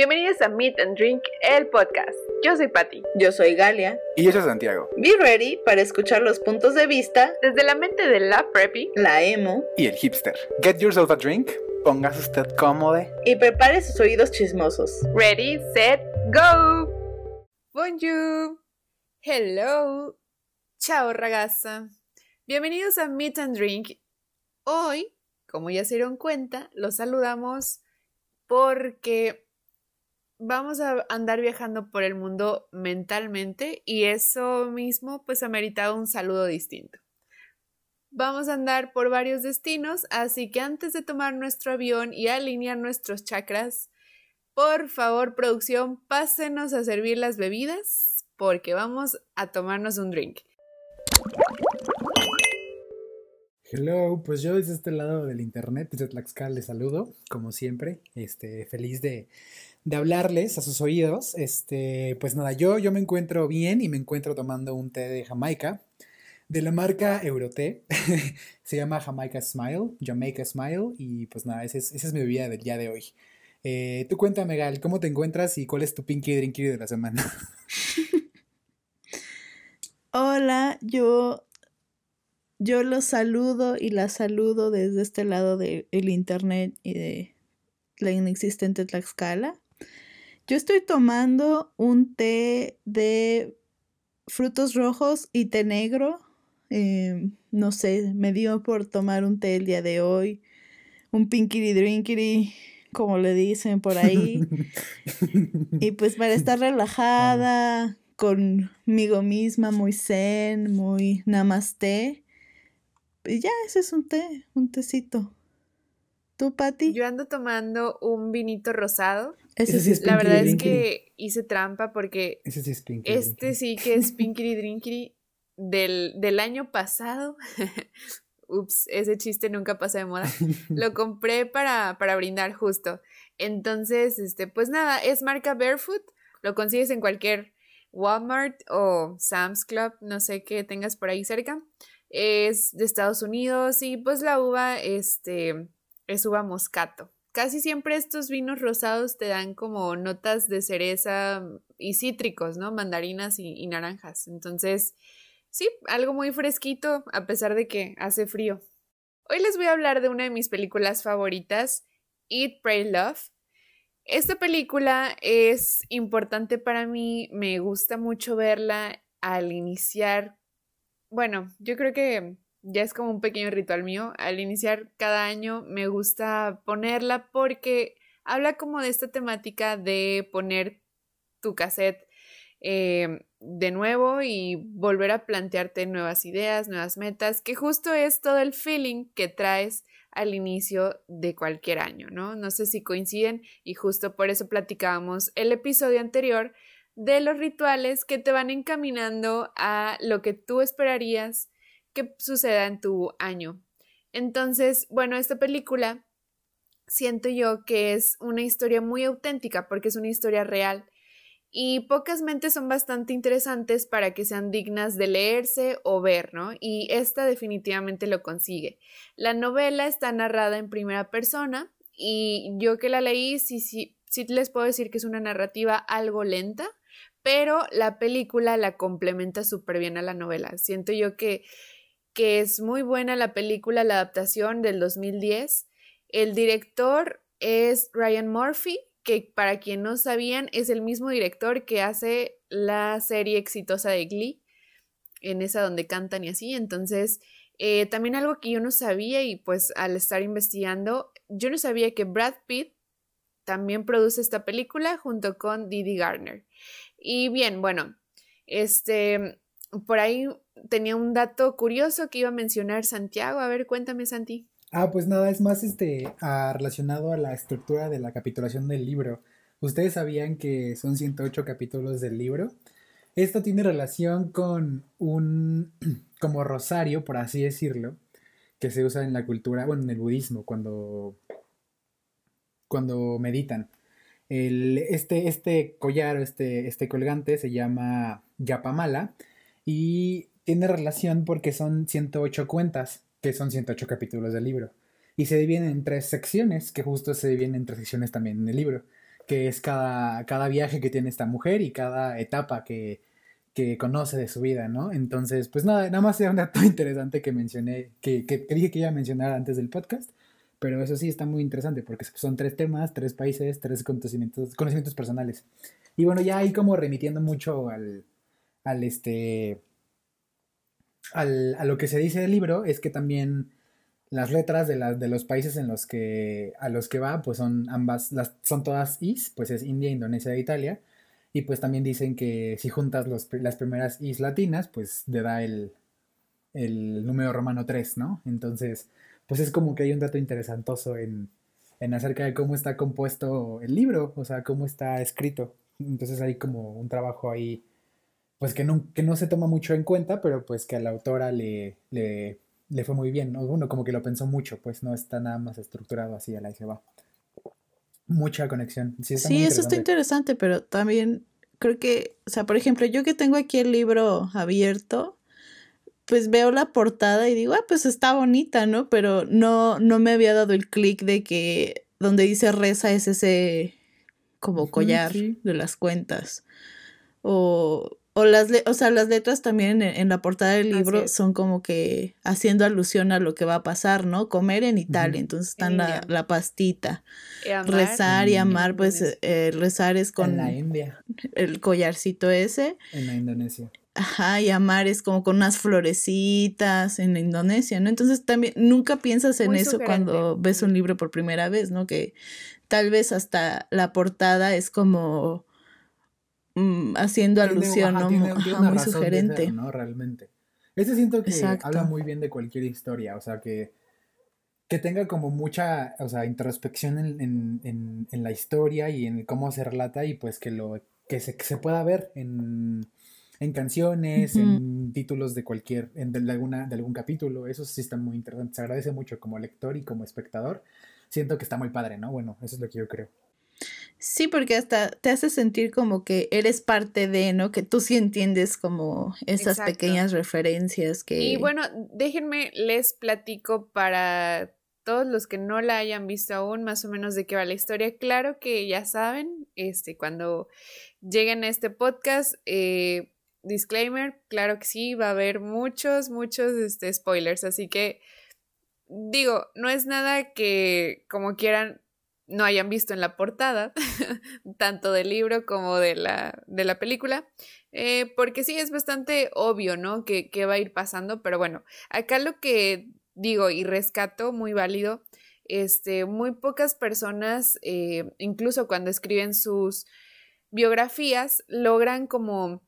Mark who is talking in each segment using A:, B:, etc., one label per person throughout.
A: Bienvenidos a Meet and Drink, el podcast. Yo soy Patty.
B: Yo soy Galia.
C: Y yo soy Santiago.
B: Be ready para escuchar los puntos de vista
A: desde la mente de la preppy,
B: la emo
C: y el hipster. Get yourself a drink, póngase usted cómodo
B: y prepare sus oídos chismosos.
A: Ready, set, go. Bonjour. Hello. Chao, ragazza. Bienvenidos a Meet and Drink. Hoy, como ya se dieron cuenta, los saludamos porque vamos a andar viajando por el mundo mentalmente y eso mismo pues ameritado un saludo distinto. Vamos a andar por varios destinos, así que antes de tomar nuestro avión y alinear nuestros chakras, por favor, producción, pásenos a servir las bebidas porque vamos a tomarnos un drink.
D: Hello, pues yo desde este lado del internet, desde Tlaxcal, les saludo, como siempre, este, feliz de, de hablarles a sus oídos. Este, pues nada, yo, yo me encuentro bien y me encuentro tomando un té de Jamaica de la marca Euroté. Se llama Jamaica Smile, Jamaica Smile, y pues nada, esa es, es mi bebida del día de hoy. Eh, tú cuéntame, Gal, ¿cómo te encuentras y cuál es tu pinky drinky de la semana?
B: Hola, yo, yo los saludo y la saludo desde este lado del internet y de la inexistente Tlaxcala. Yo estoy tomando un té de frutos rojos y té negro. Em, no sé, me dio por tomar un té el día de hoy. Un pinkiri drinkiri, como le dicen por ahí. y pues para estar relajada, conmigo misma, muy zen, muy namaste. Y ya, ese es un té, un tecito. ¿Tú, Patti?
A: Yo ando tomando un vinito rosado. La verdad es que hice trampa porque
D: Ese sí es
A: este sí que es Pinky Drinky del, del año pasado. Ups, ese chiste nunca pasa de moda. Lo compré para, para brindar justo. Entonces, este, pues nada, es marca Barefoot. Lo consigues en cualquier Walmart o Sam's Club, no sé qué tengas por ahí cerca. Es de Estados Unidos y pues la uva, este, es uva moscato. Casi siempre estos vinos rosados te dan como notas de cereza y cítricos, ¿no? Mandarinas y, naranjas. Entonces, sí, algo muy fresquito a pesar de que hace frío. Hoy les voy a hablar de una de mis películas favoritas, Eat, Pray, Love. Esta película es importante para mí, me gusta mucho verla al iniciar. Bueno, yo creo que ya es como un pequeño ritual mío. Al iniciar cada año me gusta ponerla porque habla como de esta temática de poner tu cassette eh, de nuevo y volver a plantearte nuevas ideas, nuevas metas, que justo es todo el feeling que traes al inicio de cualquier año, ¿no? No sé si coinciden y justo por eso platicábamos el episodio anterior de los rituales que te van encaminando a lo que tú esperarías que suceda en tu año. Entonces, bueno, esta película siento yo que es una historia muy auténtica porque es una historia real y pocas mentes son bastante interesantes para que sean dignas de leerse o ver, ¿no? Y esta definitivamente lo consigue. La novela está narrada en primera persona y yo que la leí sí, sí, sí les puedo decir que es una narrativa algo lenta, pero la película la complementa súper bien a la novela. Siento yo que que es muy buena la película, la adaptación del 2010. El director es Ryan Murphy, que para quien no sabían es el mismo director que hace la serie exitosa de Glee, en esa donde cantan y así. Entonces, eh, también algo que yo no sabía y pues al estar investigando, yo no sabía que Brad Pitt también produce esta película junto con Didi Garner. Y bien, bueno, este, por ahí tenía un dato curioso que iba a mencionar Santiago. A ver, cuéntame, Santi.
D: Ah, pues nada, es más este relacionado a la estructura de la capitulación del libro. ¿Ustedes sabían que son 108 capítulos del libro? Esto tiene relación con un como rosario, por así decirlo, que se usa en la cultura, bueno, en el budismo, cuando, cuando meditan. El, este, este collar, este, este colgante se llama yapamala y tiene relación porque son 108 cuentas, que son 108 capítulos del libro. Y se dividen en tres secciones, que justo se dividen en tres secciones también en el libro, que es cada, cada viaje que tiene esta mujer y cada etapa que, que conoce de su vida, ¿no? Entonces, pues nada, nada más era un dato interesante que mencioné, que, que, que dije que iba a mencionar antes del podcast, pero eso sí está muy interesante porque son tres temas, tres países, tres conocimientos, conocimientos personales. Y bueno, ya ahí como remitiendo mucho al, al este, al, a lo que se dice del libro, es que también las letras de, las de los países en los que, a los que va, pues son ambas, las, son todas is, pues es India, Indonesia e Italia. Y pues también dicen que si juntas los, las primeras is latinas, pues le da el, el número romano 3, ¿no? Entonces, pues es como que hay un dato interesantoso en, en acerca de cómo está compuesto el libro, o sea, cómo está escrito. Entonces hay como un trabajo ahí, pues que no, que no se toma mucho en cuenta, pero pues que a la autora le, le le fue muy bien, ¿no? Bueno, como que lo pensó mucho, pues no está nada más estructurado así a la que va. Mucha conexión. Sí,
B: sí eso está interesante, pero también creo que, o sea, por ejemplo, yo que tengo aquí el libro abierto, pues veo la portada y digo, ah, pues está bonita, ¿no? Pero no, no me había dado el clic de que donde dice reza es ese como collar de las cuentas. O, o, las o sea, las letras también en, la portada del libro son como que haciendo alusión a lo que va a pasar, ¿no? Comer en Italia, entonces están la, la, pastita. rezar y amar, pues eh, rezar es con
D: la India.
B: el collarcito ese.
D: En la Indonesia.
B: Ajá, y amar es como con unas florecitas en la Indonesia, ¿no? Entonces también nunca piensas en eso cuando ves un libro por primera vez, ¿no? Que tal vez hasta la portada es como Mm, haciendo alusión, ¿no? muy sugerente.
D: ¿no? Realmente. Ese siento que habla muy bien de cualquier historia, o sea, que, que tenga como mucha, o sea, introspección en, en, en, la historia y en cómo se relata y pues que lo que se, que se pueda ver en, en canciones, en títulos de cualquier, en de, alguna, de algún capítulo, eso sí está muy interesante, se agradece mucho como lector y como espectador, siento que está muy padre, ¿no? Bueno, eso es lo que yo creo.
B: Sí, porque hasta te hace sentir como que eres parte de, ¿no? Que tú sí entiendes como esas pequeñas referencias que...
A: Y bueno, déjenme, les platico para todos los que no la hayan visto aún, más o menos de qué va la historia. Claro que ya saben, este, cuando lleguen a este podcast, eh, disclaimer, claro que sí, va a haber muchos, muchos este, spoilers, así que digo, no es nada que como quieran no hayan visto en la portada, tanto del libro como de la, de la película, eh, porque sí es bastante obvio, ¿no? Que, va a ir pasando, pero bueno, acá lo que digo y rescato, muy válido, este, muy pocas personas, eh, incluso cuando escriben sus biografías, logran como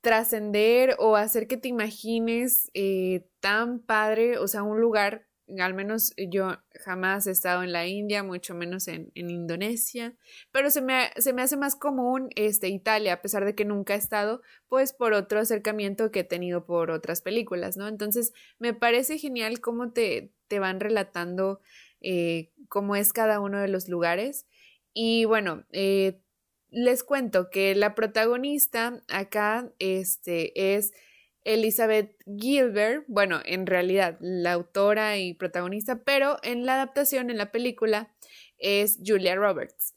A: trascender o hacer que te imagines eh, tan padre, o sea, un lugar al menos yo jamás he estado en la India, mucho menos en, Indonesia, pero se me, se me, hace más común este, Italia, a pesar de que nunca he estado, pues por otro acercamiento que he tenido por otras películas, ¿no? Entonces, me parece genial cómo te, te van relatando eh, cómo es cada uno de los lugares. Y bueno, eh, les cuento que la protagonista acá este, es Elizabeth Gilbert, bueno, en realidad la autora y protagonista, pero en la adaptación, en la película, es Julia Roberts.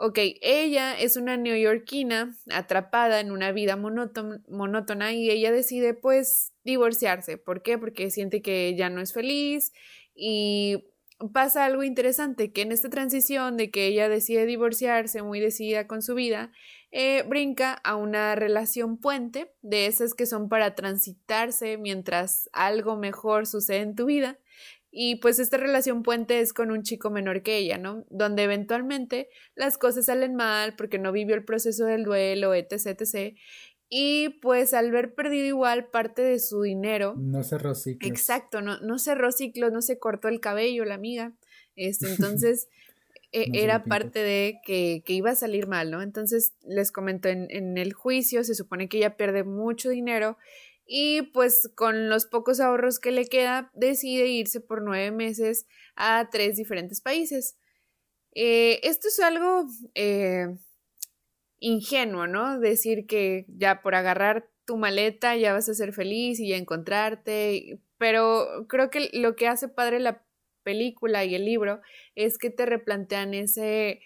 A: Ok, ella es una neoyorquina atrapada en una vida monótona y ella decide pues divorciarse. ¿Por qué? Porque siente que ya no es feliz y pasa algo interesante, que en esta transición de que ella decide divorciarse, muy decidida con su vida, eh, brinca a una relación puente, de esas que son para transitarse mientras algo mejor sucede en tu vida. Y pues esta relación puente es con un chico menor que ella, ¿no? Donde eventualmente las cosas salen mal porque no vivió el proceso del duelo, etc, etc. Y pues al ver perdido igual parte de su dinero.
D: No cerró ciclos.
A: Exacto, no, no cerró ciclos, no se cortó el cabello la amiga. Este, entonces e, era parte de que, iba a salir mal, ¿no? Entonces les comento, en, el juicio se supone que ella pierde mucho dinero y pues con los pocos ahorros que le queda decide irse por nueve meses a tres diferentes países. Eh, esto es algo eh, ingenuo, ¿no? Decir que ya por agarrar tu maleta ya vas a ser feliz y ya encontrarte, pero creo que lo que hace padre la película y el libro es que te replantean ese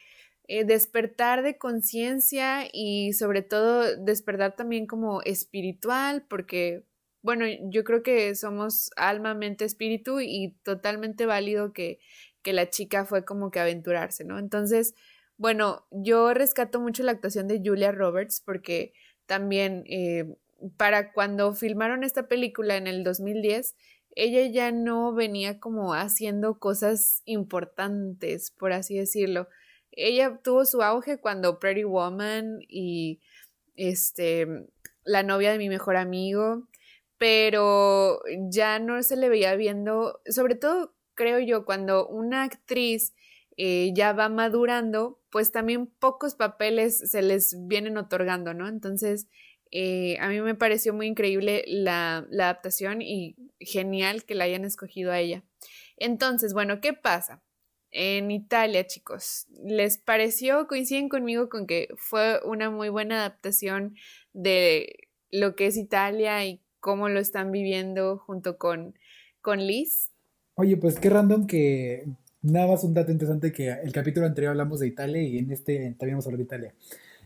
A: eh, despertar de conciencia y sobre todo despertar también como espiritual, porque, bueno, yo creo que somos alma, mente, espíritu y totalmente válido que, que la chica fue como que aventurarse, ¿no? Entonces, bueno, yo rescato mucho la actuación de Julia Roberts porque también eh, para cuando filmaron esta película en el 2010, ella ya no venía como haciendo cosas importantes, por así decirlo. Ella tuvo su auge cuando Pretty Woman y este la novia de mi mejor amigo, pero ya no se le veía viendo, sobre todo creo yo, cuando una actriz eh, ya va madurando, pues también pocos papeles se les vienen otorgando, ¿no? Entonces, eh, a mí me pareció muy increíble la, la, adaptación y genial que la hayan escogido a ella. Entonces, bueno, ¿qué pasa? En Italia, chicos, ¿les pareció, coinciden conmigo con que fue una muy buena adaptación de lo que es Italia y cómo lo están viviendo junto con, con Liz?
D: Oye, pues qué random que nada más un dato interesante que el capítulo anterior hablamos de Italia y en este también vamos a hablar de Italia.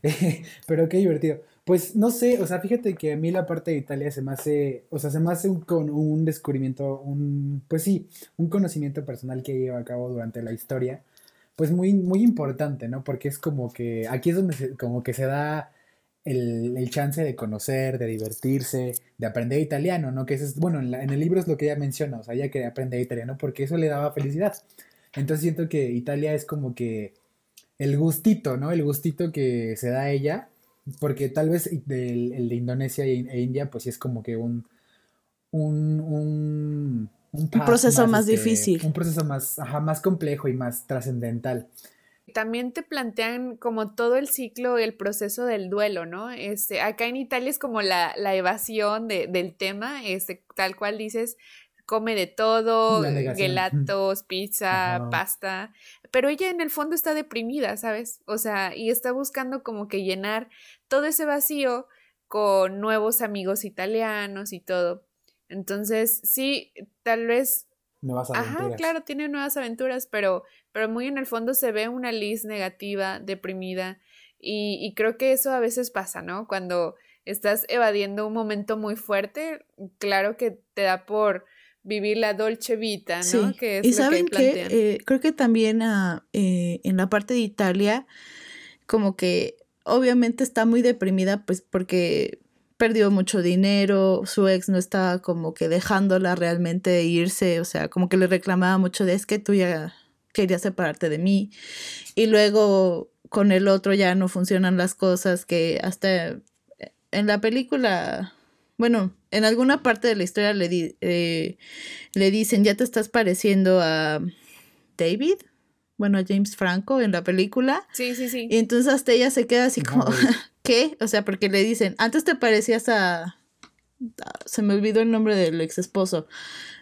D: Pero qué divertido. Pues no sé, o sea, fíjate que a mí la parte de Italia se me hace, o sea, se me hace un, con un descubrimiento, un, pues sí, un conocimiento personal que lleva a cabo durante la historia, pues muy, muy importante, ¿no? Porque es como que, aquí es donde se, como que se da el, el, chance de conocer, de divertirse, de aprender italiano, ¿no? Que es, bueno, en, en, el libro es lo que ella menciona, o sea, ella quería aprender italiano porque eso le daba felicidad. Entonces siento que Italia es como que el gustito, ¿no? El gustito que se da a ella porque tal vez el, de Indonesia e India, pues sí es como que un. Un, un,
B: un, proceso más, este, difícil.
D: Un proceso más, ajá, más complejo y más trascendental.
A: También te plantean como todo el ciclo, el proceso del duelo, ¿no? Este, acá en Italia es como la, la evasión de, del tema, este, tal cual dices, come de todo, gelatos, pizza, pasta, pero ella en el fondo está deprimida, ¿sabes? O sea, y está buscando como que llenar todo ese vacío con nuevos amigos italianos y todo. Entonces, sí, tal vez...
D: Nuevas aventuras.
A: Ajá, claro, tiene nuevas aventuras, pero, pero muy en el fondo se ve una Liz negativa, deprimida, y, y creo que eso a veces pasa, ¿no? Cuando estás evadiendo un momento muy fuerte, claro que te da por vivir la dolce vita, ¿no?
B: Que es y saben que, eh, creo que también ah, eh, en la parte de Italia, como que obviamente está muy deprimida, pues porque perdió mucho dinero, su ex no estaba como que dejándola realmente irse, o sea, como que le reclamaba mucho de es que tú ya querías separarte de mí. Y luego con el otro ya no funcionan las cosas, que hasta en la película bueno, en alguna parte de la historia le, eh, le dicen, ya te estás pareciendo a David, bueno, a James Franco en la película.
A: Sí, sí, sí.
B: Y entonces hasta ella se queda así como, ¿qué? O sea, porque le dicen, antes te parecías a... Se me olvidó el nombre del ex esposo,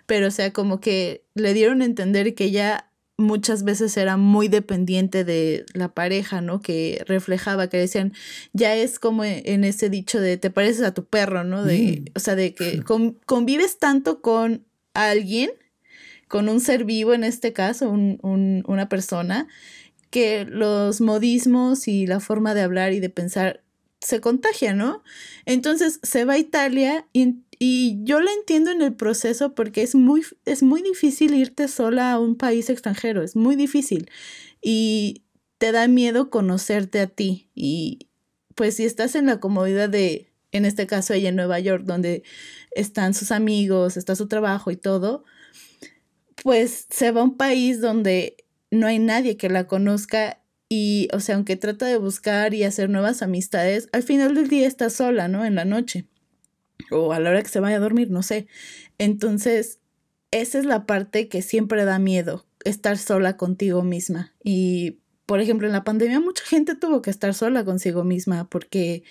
B: pero o sea, como que le dieron a entender que ella muchas veces era muy dependiente de la pareja, ¿no? Que reflejaba, que decían, ya es como en ese dicho de te pareces a tu perro, ¿no? De, mm. O sea, de que convives tanto con alguien, con un ser vivo en este caso, un, un, una persona, que los modismos y la forma de hablar y de pensar se contagia, ¿no? Entonces se va a Italia y, y, yo la entiendo en el proceso porque es muy, es muy difícil irte sola a un país extranjero, es muy difícil y te da miedo conocerte a ti y pues si estás en la comodidad de, en este caso ella en Nueva York, donde están sus amigos, está su trabajo y todo, pues se va a un país donde no hay nadie que la conozca y, o sea, aunque trata de buscar y hacer nuevas amistades, al final del día está sola, ¿no? En la noche. O a la hora que se vaya a dormir, no sé. Entonces, esa es la parte que siempre da miedo, estar sola contigo misma. Y, por ejemplo, en la pandemia mucha gente tuvo que estar sola consigo misma porque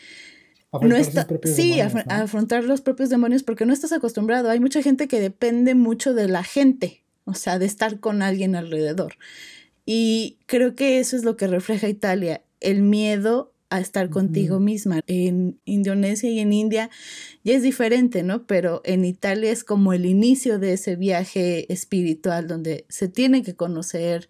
B: no está, sí, afrontar los propios demonios porque no estás acostumbrado. Hay mucha gente que depende mucho de la gente, o sea, de estar con alguien alrededor. Y creo que eso es lo que refleja Italia, el miedo a estar contigo misma. En Indonesia y en India ya es diferente, ¿no? Pero en Italia es como el inicio de ese viaje espiritual donde se tiene que conocer.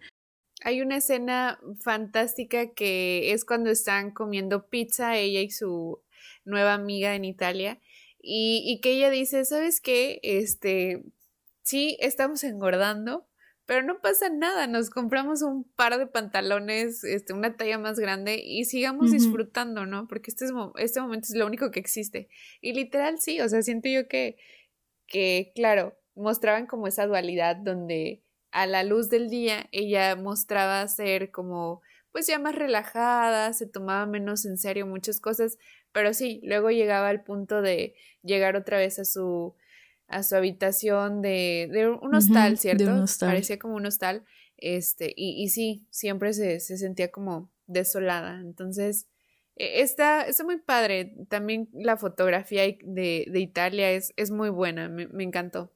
A: hay una escena fantástica que es cuando están comiendo pizza ella y su nueva amiga en Italia y, y que ella dice, ¿sabes qué? Este, sí, estamos engordando, pero no pasa nada, nos compramos un par de pantalones, este, una talla más grande y sigamos disfrutando, ¿no? Porque este, es, este momento es lo único que existe. Y literal sí, o sea, siento yo que, que, claro, mostraban como esa dualidad donde a la luz del día ella mostraba ser como pues ya más relajada, se tomaba menos en serio muchas cosas, pero sí, luego llegaba al punto de llegar otra vez a su a su habitación de, de un hostal, ¿cierto? Parecía como un hostal, este, y, y sí, siempre se, se, sentía como desolada, entonces e, está, está muy padre, también la fotografía de, de Italia es, es muy buena, me, me encantó.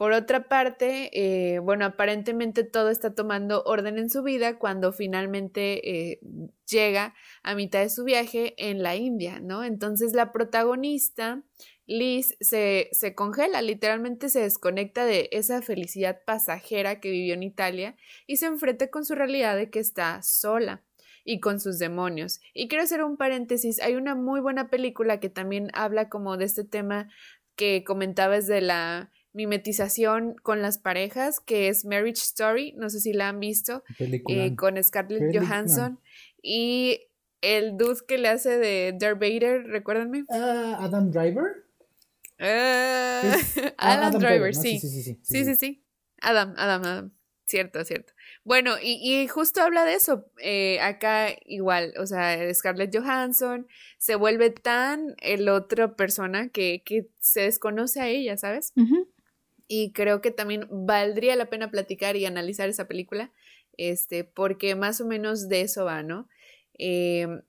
A: Por otra parte, eh, bueno, aparentemente todo está tomando orden en su vida cuando finalmente eh, llega a mitad de su viaje en la India, ¿no? Entonces la protagonista, Liz, se, se congela, literalmente se desconecta de esa felicidad pasajera que vivió en Italia y se enfrenta con su realidad de que está sola y con sus demonios. Y quiero hacer un paréntesis, hay una muy buena película que también habla como de este tema que comentabas de la mimetización con las parejas, que es Marriage Story, no sé si la han visto, eh, con Scarlett Johansson y el dude que le hace de Darth Vader, recuérdenme.
D: Ah, Adam Driver.
A: Adam, Driver, sí. Sí, sí, sí. Adam, Adam, Adam. Cierto, cierto. Bueno, y, y justo habla de eso. Eh, acá igual, o sea, Scarlett Johansson se vuelve tan el otro persona que, que se desconoce a ella, ¿sabes? y creo que también valdría la pena platicar y analizar esa película, este, porque más o menos de eso va, ¿no? Em,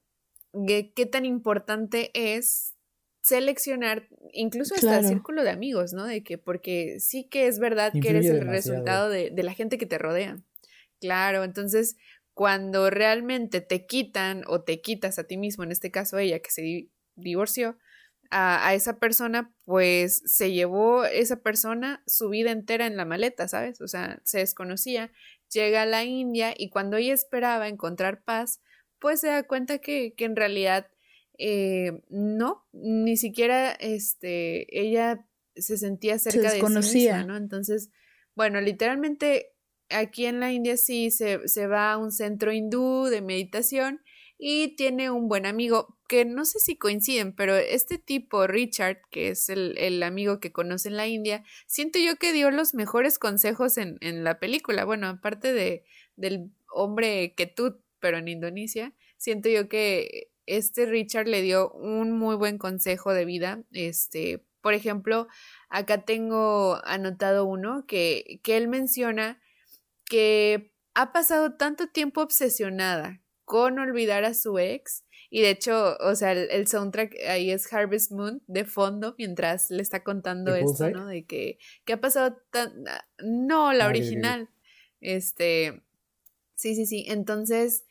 A: ¿qué, tan importante es seleccionar incluso hasta el círculo de amigos, ¿no? De que, porque sí que es verdad que eres el resultado de, de la gente que te rodea. Claro, entonces cuando realmente te quitan o te quitas a ti mismo, en este caso ella que se divorció, a, esa persona, pues se llevó esa persona su vida entera en la maleta, ¿sabes? O sea, se desconocía, llega a la India y cuando ella esperaba encontrar paz, pues se da cuenta que, que en realidad eh, no, ni siquiera este, ella se sentía cerca de sí misma, ¿no? Entonces, bueno, literalmente aquí en la India sí se, se va a un centro hindú de meditación y tiene un buen amigo, que no sé si coinciden, pero este tipo, Richard, que es el, amigo que conoce en la India, siento yo que dio los mejores consejos en, en la película. Bueno, aparte de, del hombre Ketut, pero en Indonesia, siento yo que este Richard le dio un muy buen consejo de vida. Este, por ejemplo, acá tengo anotado uno que, que él menciona que ha pasado tanto tiempo obsesionada con olvidar a su ex y de hecho, o sea, el, soundtrack ahí es Harvest Moon de fondo mientras le está contando esto, ¿no? De que, ¿qué ha pasado tan... Ah, no, la ah, original. Este, sí, sí, sí. Entonces,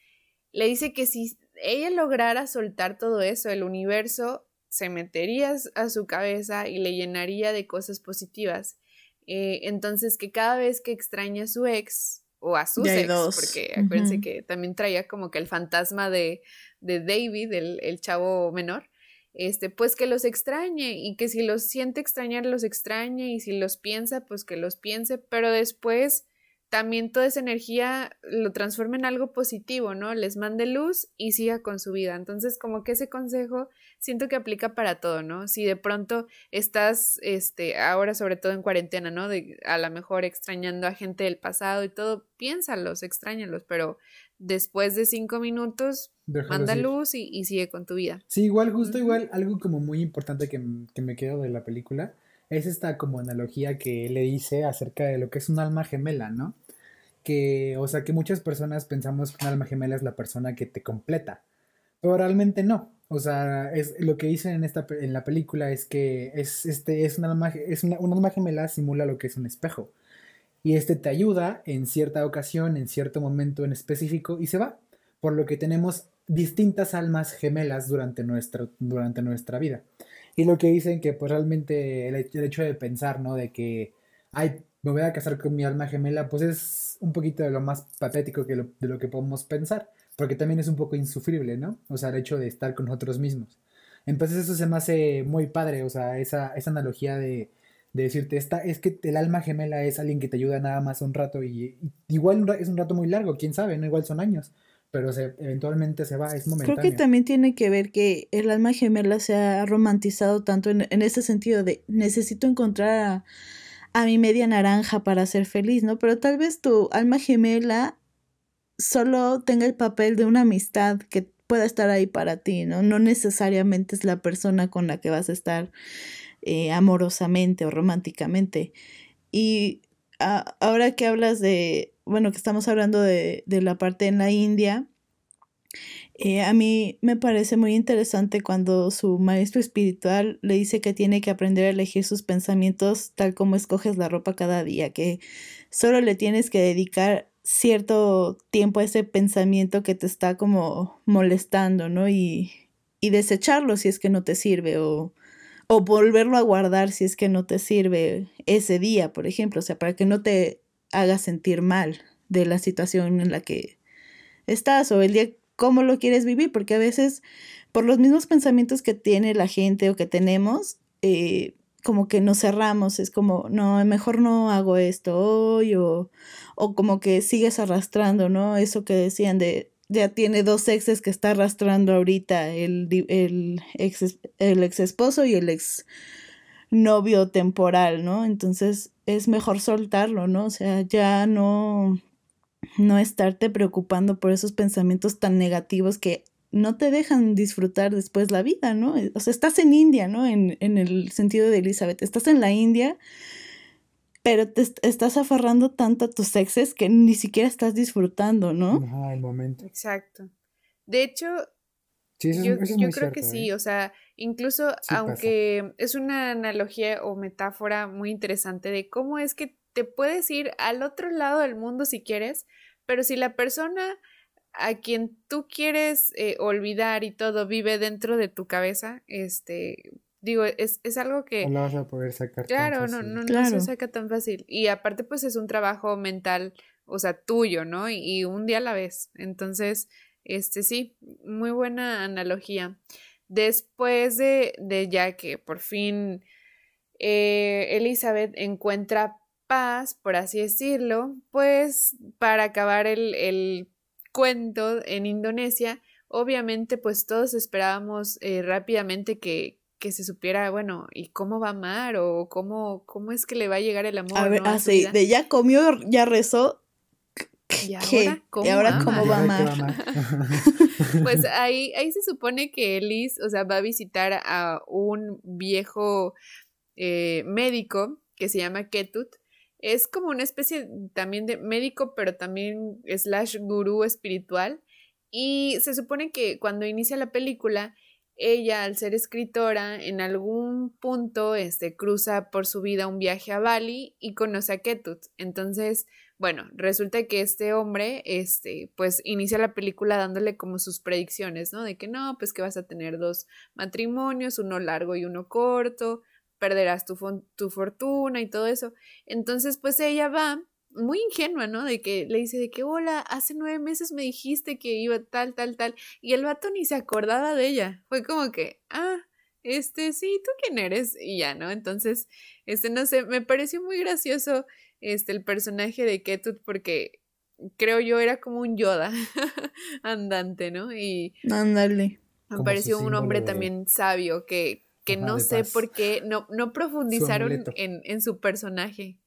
A: le dice que si ella lograra soltar todo eso, el universo se metería a su cabeza y le llenaría de cosas positivas. Eh, entonces, que cada vez que extraña a su ex, o a sus ex, porque acuérdense que también traía como que el fantasma de, de David, el, chavo menor, este, pues que los extrañe y que si los siente extrañar, los extrañe y si los piensa, pues que los piense, pero después también toda esa energía lo transforma en algo positivo, ¿no? Les mande luz y siga con su vida. Entonces, como que ese consejo siento que aplica para todo, ¿no? Si de pronto estás, este, ahora sobre todo en cuarentena, ¿no? De a lo mejor extrañando a gente del pasado y todo, piénsalos, extrañalos, pero después de cinco minutos, manda luz y, sigue con tu vida.
D: Sí, igual, justo igual, algo como muy importante que, que, me quedo de la película es esta como analogía que le dice acerca de lo que es un alma gemela, ¿no? Que, o sea, que muchas personas pensamos que un alma gemela es la persona que te completa, pero realmente no. O sea, es lo que dicen en esta en la película es que es este es un alma es una, un alma gemela simula lo que es un espejo y este te ayuda en cierta ocasión, en cierto momento en específico y se va. Por lo que tenemos distintas almas gemelas durante nuestra, durante nuestra vida. Y lo que dicen que pues realmente el, hecho de pensar, ¿no? De que hay me voy a casar con mi alma gemela, pues es un poquito de lo más patético que de lo que podemos pensar, porque también es un poco insufrible, ¿no? O sea, el hecho de estar con nosotros mismos. Entonces eso se me hace muy padre, o sea, esa, esa analogía de, de decirte, esta, es que el alma gemela es alguien que te ayuda nada más un rato y, igual es un rato muy largo, quién sabe, no igual son años, pero se, eventualmente se va, es momentáneo.
B: Creo que también tiene que ver que el alma gemela se ha romantizado tanto en, en ese sentido de necesito encontrar a, a mi media naranja para ser feliz, ¿no? Pero tal vez tu alma gemela solo tenga el papel de una amistad que pueda estar ahí para ti, ¿no? No necesariamente es la persona con la que vas a estar eh, amorosamente o románticamente. Y ahora que hablas de, bueno, que estamos hablando de, de la parte en la India, eh, a mí me parece muy interesante cuando su maestro espiritual le dice que tiene que aprender a elegir sus pensamientos tal como escoges la ropa cada día, que solo le tienes que dedicar cierto tiempo a ese pensamiento que te está como molestando, ¿no? Y, y desecharlo si es que no te sirve o, o volverlo a guardar si es que no te sirve ese día, por ejemplo, o sea, para que no te haga sentir mal de la situación en la que estás o el día cómo lo quieres vivir, porque a veces por los mismos pensamientos que tiene la gente o que tenemos, eh, como que nos cerramos, es como, no, mejor no hago esto hoy, o, o como que sigues arrastrando, ¿no? Eso que decían de, ya tiene dos exes que está arrastrando ahorita, el, el, ex, el ex esposo y el ex novio temporal, ¿no? Entonces es mejor soltarlo, ¿no? O sea, ya no, no estarte preocupando por esos pensamientos tan negativos que no te dejan disfrutar después la vida, ¿no? O sea, estás en India, ¿no? En, en el sentido de Elizabeth, estás en la India, pero te estás aferrando tanto a tus exes que ni siquiera estás disfrutando, ¿no?
D: Ajá, el momento.
A: Exacto. De hecho, yo, creo que sí, ¿eh? o sea, incluso aunque es una analogía o metáfora muy interesante de cómo es que te puedes ir al otro lado del mundo si quieres, pero si la persona a quien tú quieres eh, olvidar y todo vive dentro de tu cabeza, este, digo, es, es algo que...
D: No vas a poder sacar.
A: Claro, no, no, no se saca tan fácil. Y aparte, pues es un trabajo mental, o sea, tuyo, ¿no? Y, y, un día a la vez. Entonces, este sí, muy buena analogía. Después de, de ya que por fin eh, Elizabeth encuentra paz, por así decirlo, pues para acabar el, cuento en Indonesia, obviamente pues todos esperábamos eh, rápidamente que, que, se supiera, bueno, ¿y cómo va a amar? o cómo, cómo es que le va a llegar el amor.
B: A ver, así, de ya comió, ya rezó.
A: ¿Y ahora cómo,
B: ¿Y ahora cómo va a amar?
A: pues ahí, ahí se supone que Elis, o sea, va a visitar a un viejo eh, médico que se llama Ketut, es como una especie también de médico, pero también slash gurú espiritual. Y se supone que cuando inicia la película, ella, al ser escritora, en algún punto este, cruza por su vida un viaje a Bali y conoce a Ketut. Entonces, bueno, resulta que este hombre, este, pues inicia la película dándole como sus predicciones, ¿no? De que no, pues que vas a tener dos matrimonios, uno largo y uno corto, perderás tu, tu fortuna y todo eso. Entonces, pues ella va muy ingenua, ¿no? De que le dice de que, hola, hace nueve meses me dijiste que iba tal, tal, tal. Y el vato ni se acordaba de ella. Fue como que, ah, este, sí, ¿tú quién eres? Y ya, ¿no? Entonces, este, no sé, me pareció muy gracioso, este, el personaje de Ketut porque creo yo era como un Yoda andante, ¿no? Y...
B: Ándale.
A: Me pareció un hombre también sabio que que no sé por qué no, no profundizaron en, en, su personaje.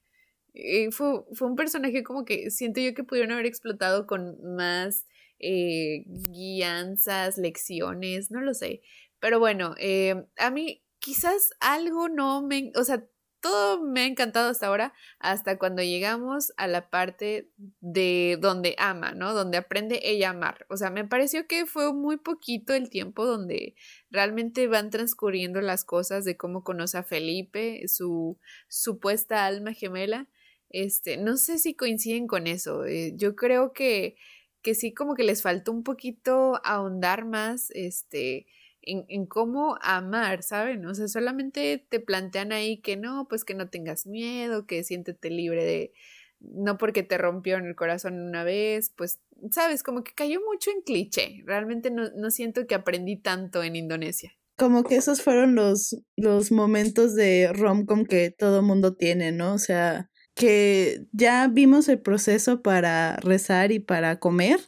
A: fue, fue, un personaje como que siento yo que pudieron haber explotado con más eh, guianzas, lecciones, no lo sé. Pero bueno, eh, a mí quizás algo no me, o sea, todo me ha encantado hasta ahora, hasta cuando llegamos a la parte de donde ama, ¿no? Donde aprende ella a amar. O sea, me pareció que fue muy poquito el tiempo donde realmente van transcurriendo las cosas de cómo conoce a Felipe, su supuesta alma gemela. Este, no sé si coinciden con eso. Eh, yo creo que, que sí, como que les faltó un poquito ahondar más, este, en, en, cómo amar, ¿saben? O sea, solamente te plantean ahí que no, pues que no tengas miedo, que siéntete libre de, no porque te rompió en el corazón una vez, pues, sabes, como que cayó mucho en cliché. Realmente no, no siento que aprendí tanto en Indonesia.
B: Como que esos fueron los, los momentos de romcom que todo mundo tiene, ¿no? O sea, que ya vimos el proceso para rezar y para comer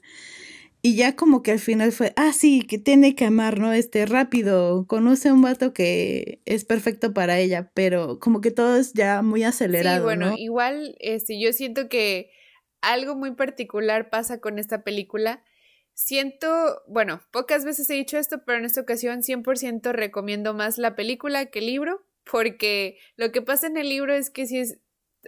B: y ya como que al final fue, ah, sí, que tiene que amar, ¿no? Este, rápido, conoce a un vato que es perfecto para ella, pero como que todo es ya muy acelerado.
A: Sí, bueno,
B: ¿no?
A: igual, este, yo siento que algo muy particular pasa con esta película. Siento, bueno, pocas veces he dicho esto, pero en esta ocasión 100% recomiendo más la película que el libro, porque lo que pasa en el libro es que si es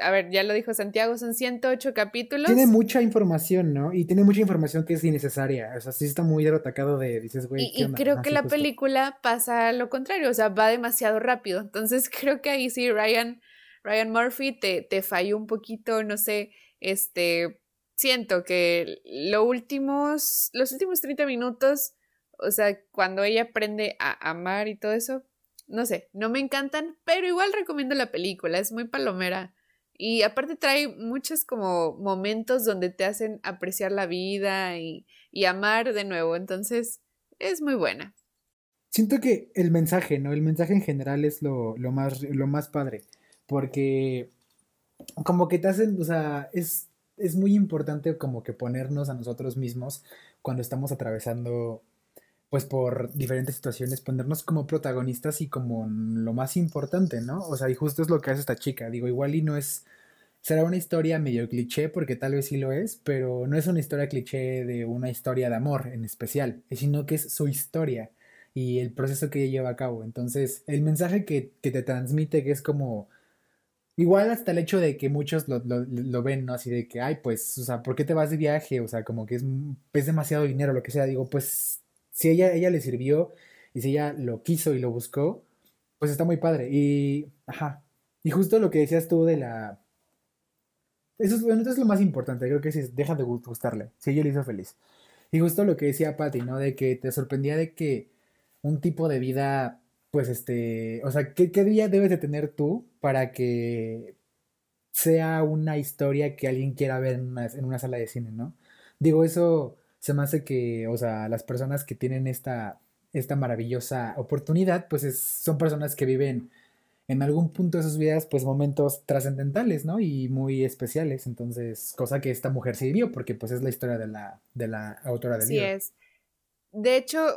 A: a ver, ya lo dijo Santiago, son 108 capítulos.
D: Tiene mucha información, ¿no? Y tiene mucha información que es innecesaria. O sea, sí está muy atacado de, dices, güey.
A: Y, y creo que la película pasa lo contrario, o sea, va demasiado rápido. Entonces creo que ahí sí Ryan, Ryan Murphy te, te falló un poquito, no sé, este, siento que lo últimos, los últimos 30 minutos, o sea, cuando ella aprende a amar y todo eso, no sé, no me encantan, pero igual recomiendo la película, es muy palomera. Y aparte trae muchos como momentos donde te hacen apreciar la vida y, y, amar de nuevo. Entonces, es muy buena.
D: Siento que el mensaje, ¿no? El mensaje en general es lo, lo, más, lo más padre. Porque como que te hacen, o sea, es, es muy importante como que ponernos a nosotros mismos cuando estamos atravesando pues por diferentes situaciones, ponernos como protagonistas y como lo más importante, ¿no? O sea, y justo es lo que hace esta chica. Digo, igual y no es, será una historia medio cliché, porque tal vez sí lo es, pero no es una historia cliché de una historia de amor en especial, sino que es su historia y el proceso que ella lleva a cabo. Entonces, el mensaje que, que te transmite, que es como... Igual hasta el hecho de que muchos lo, lo, lo, ven, ¿no? Así de que, ay, pues, o sea, ¿por qué te vas de viaje? O sea, como que es, es demasiado dinero, lo que sea. Digo, pues si ella, ella le sirvió y si ella lo quiso y lo buscó, pues está muy padre. Y, ajá. Y justo lo que decías tú de la... Eso es, bueno, eso es lo más importante, creo que es, deja de gustarle, si ella le hizo feliz. Y justo lo que decía Patty, ¿no? De que te sorprendía de que un tipo de vida, pues este, o sea, ¿qué, qué día debes de tener tú para que sea una historia que alguien quiera ver en una, en una sala de cine, ¿no? Digo, eso se me hace que, o sea, las personas que tienen esta, esta maravillosa oportunidad, pues es, son personas que viven en algún punto de sus vidas, pues momentos trascendentales, ¿no? Y muy especiales. Entonces, cosa que esta mujer se vivió, porque pues es la historia de la, de la autora del
A: sí
D: libro.
A: es. De hecho,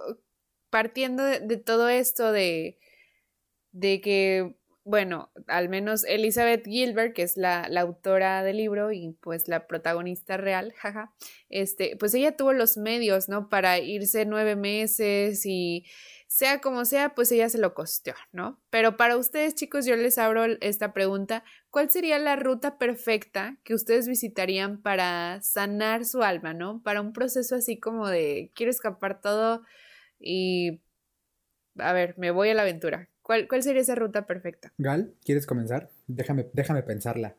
A: partiendo de, de todo esto de, de que bueno, al menos Elizabeth Gilbert, que es la, autora del libro y pues la protagonista real, jaja, este, pues ella tuvo los medios, ¿no? Para irse nueve meses y sea como sea, pues ella se lo costeó, ¿no? Pero para ustedes, chicos, yo les abro esta pregunta, ¿cuál sería la ruta perfecta que ustedes visitarían para sanar su alma, ¿no? Para un proceso así como de, quiero escapar todo y, a ver, me voy a la aventura. ¿Cuál, ¿Cuál, sería esa ruta perfecta?
D: Gal, ¿quieres comenzar? Déjame, déjame pensarla.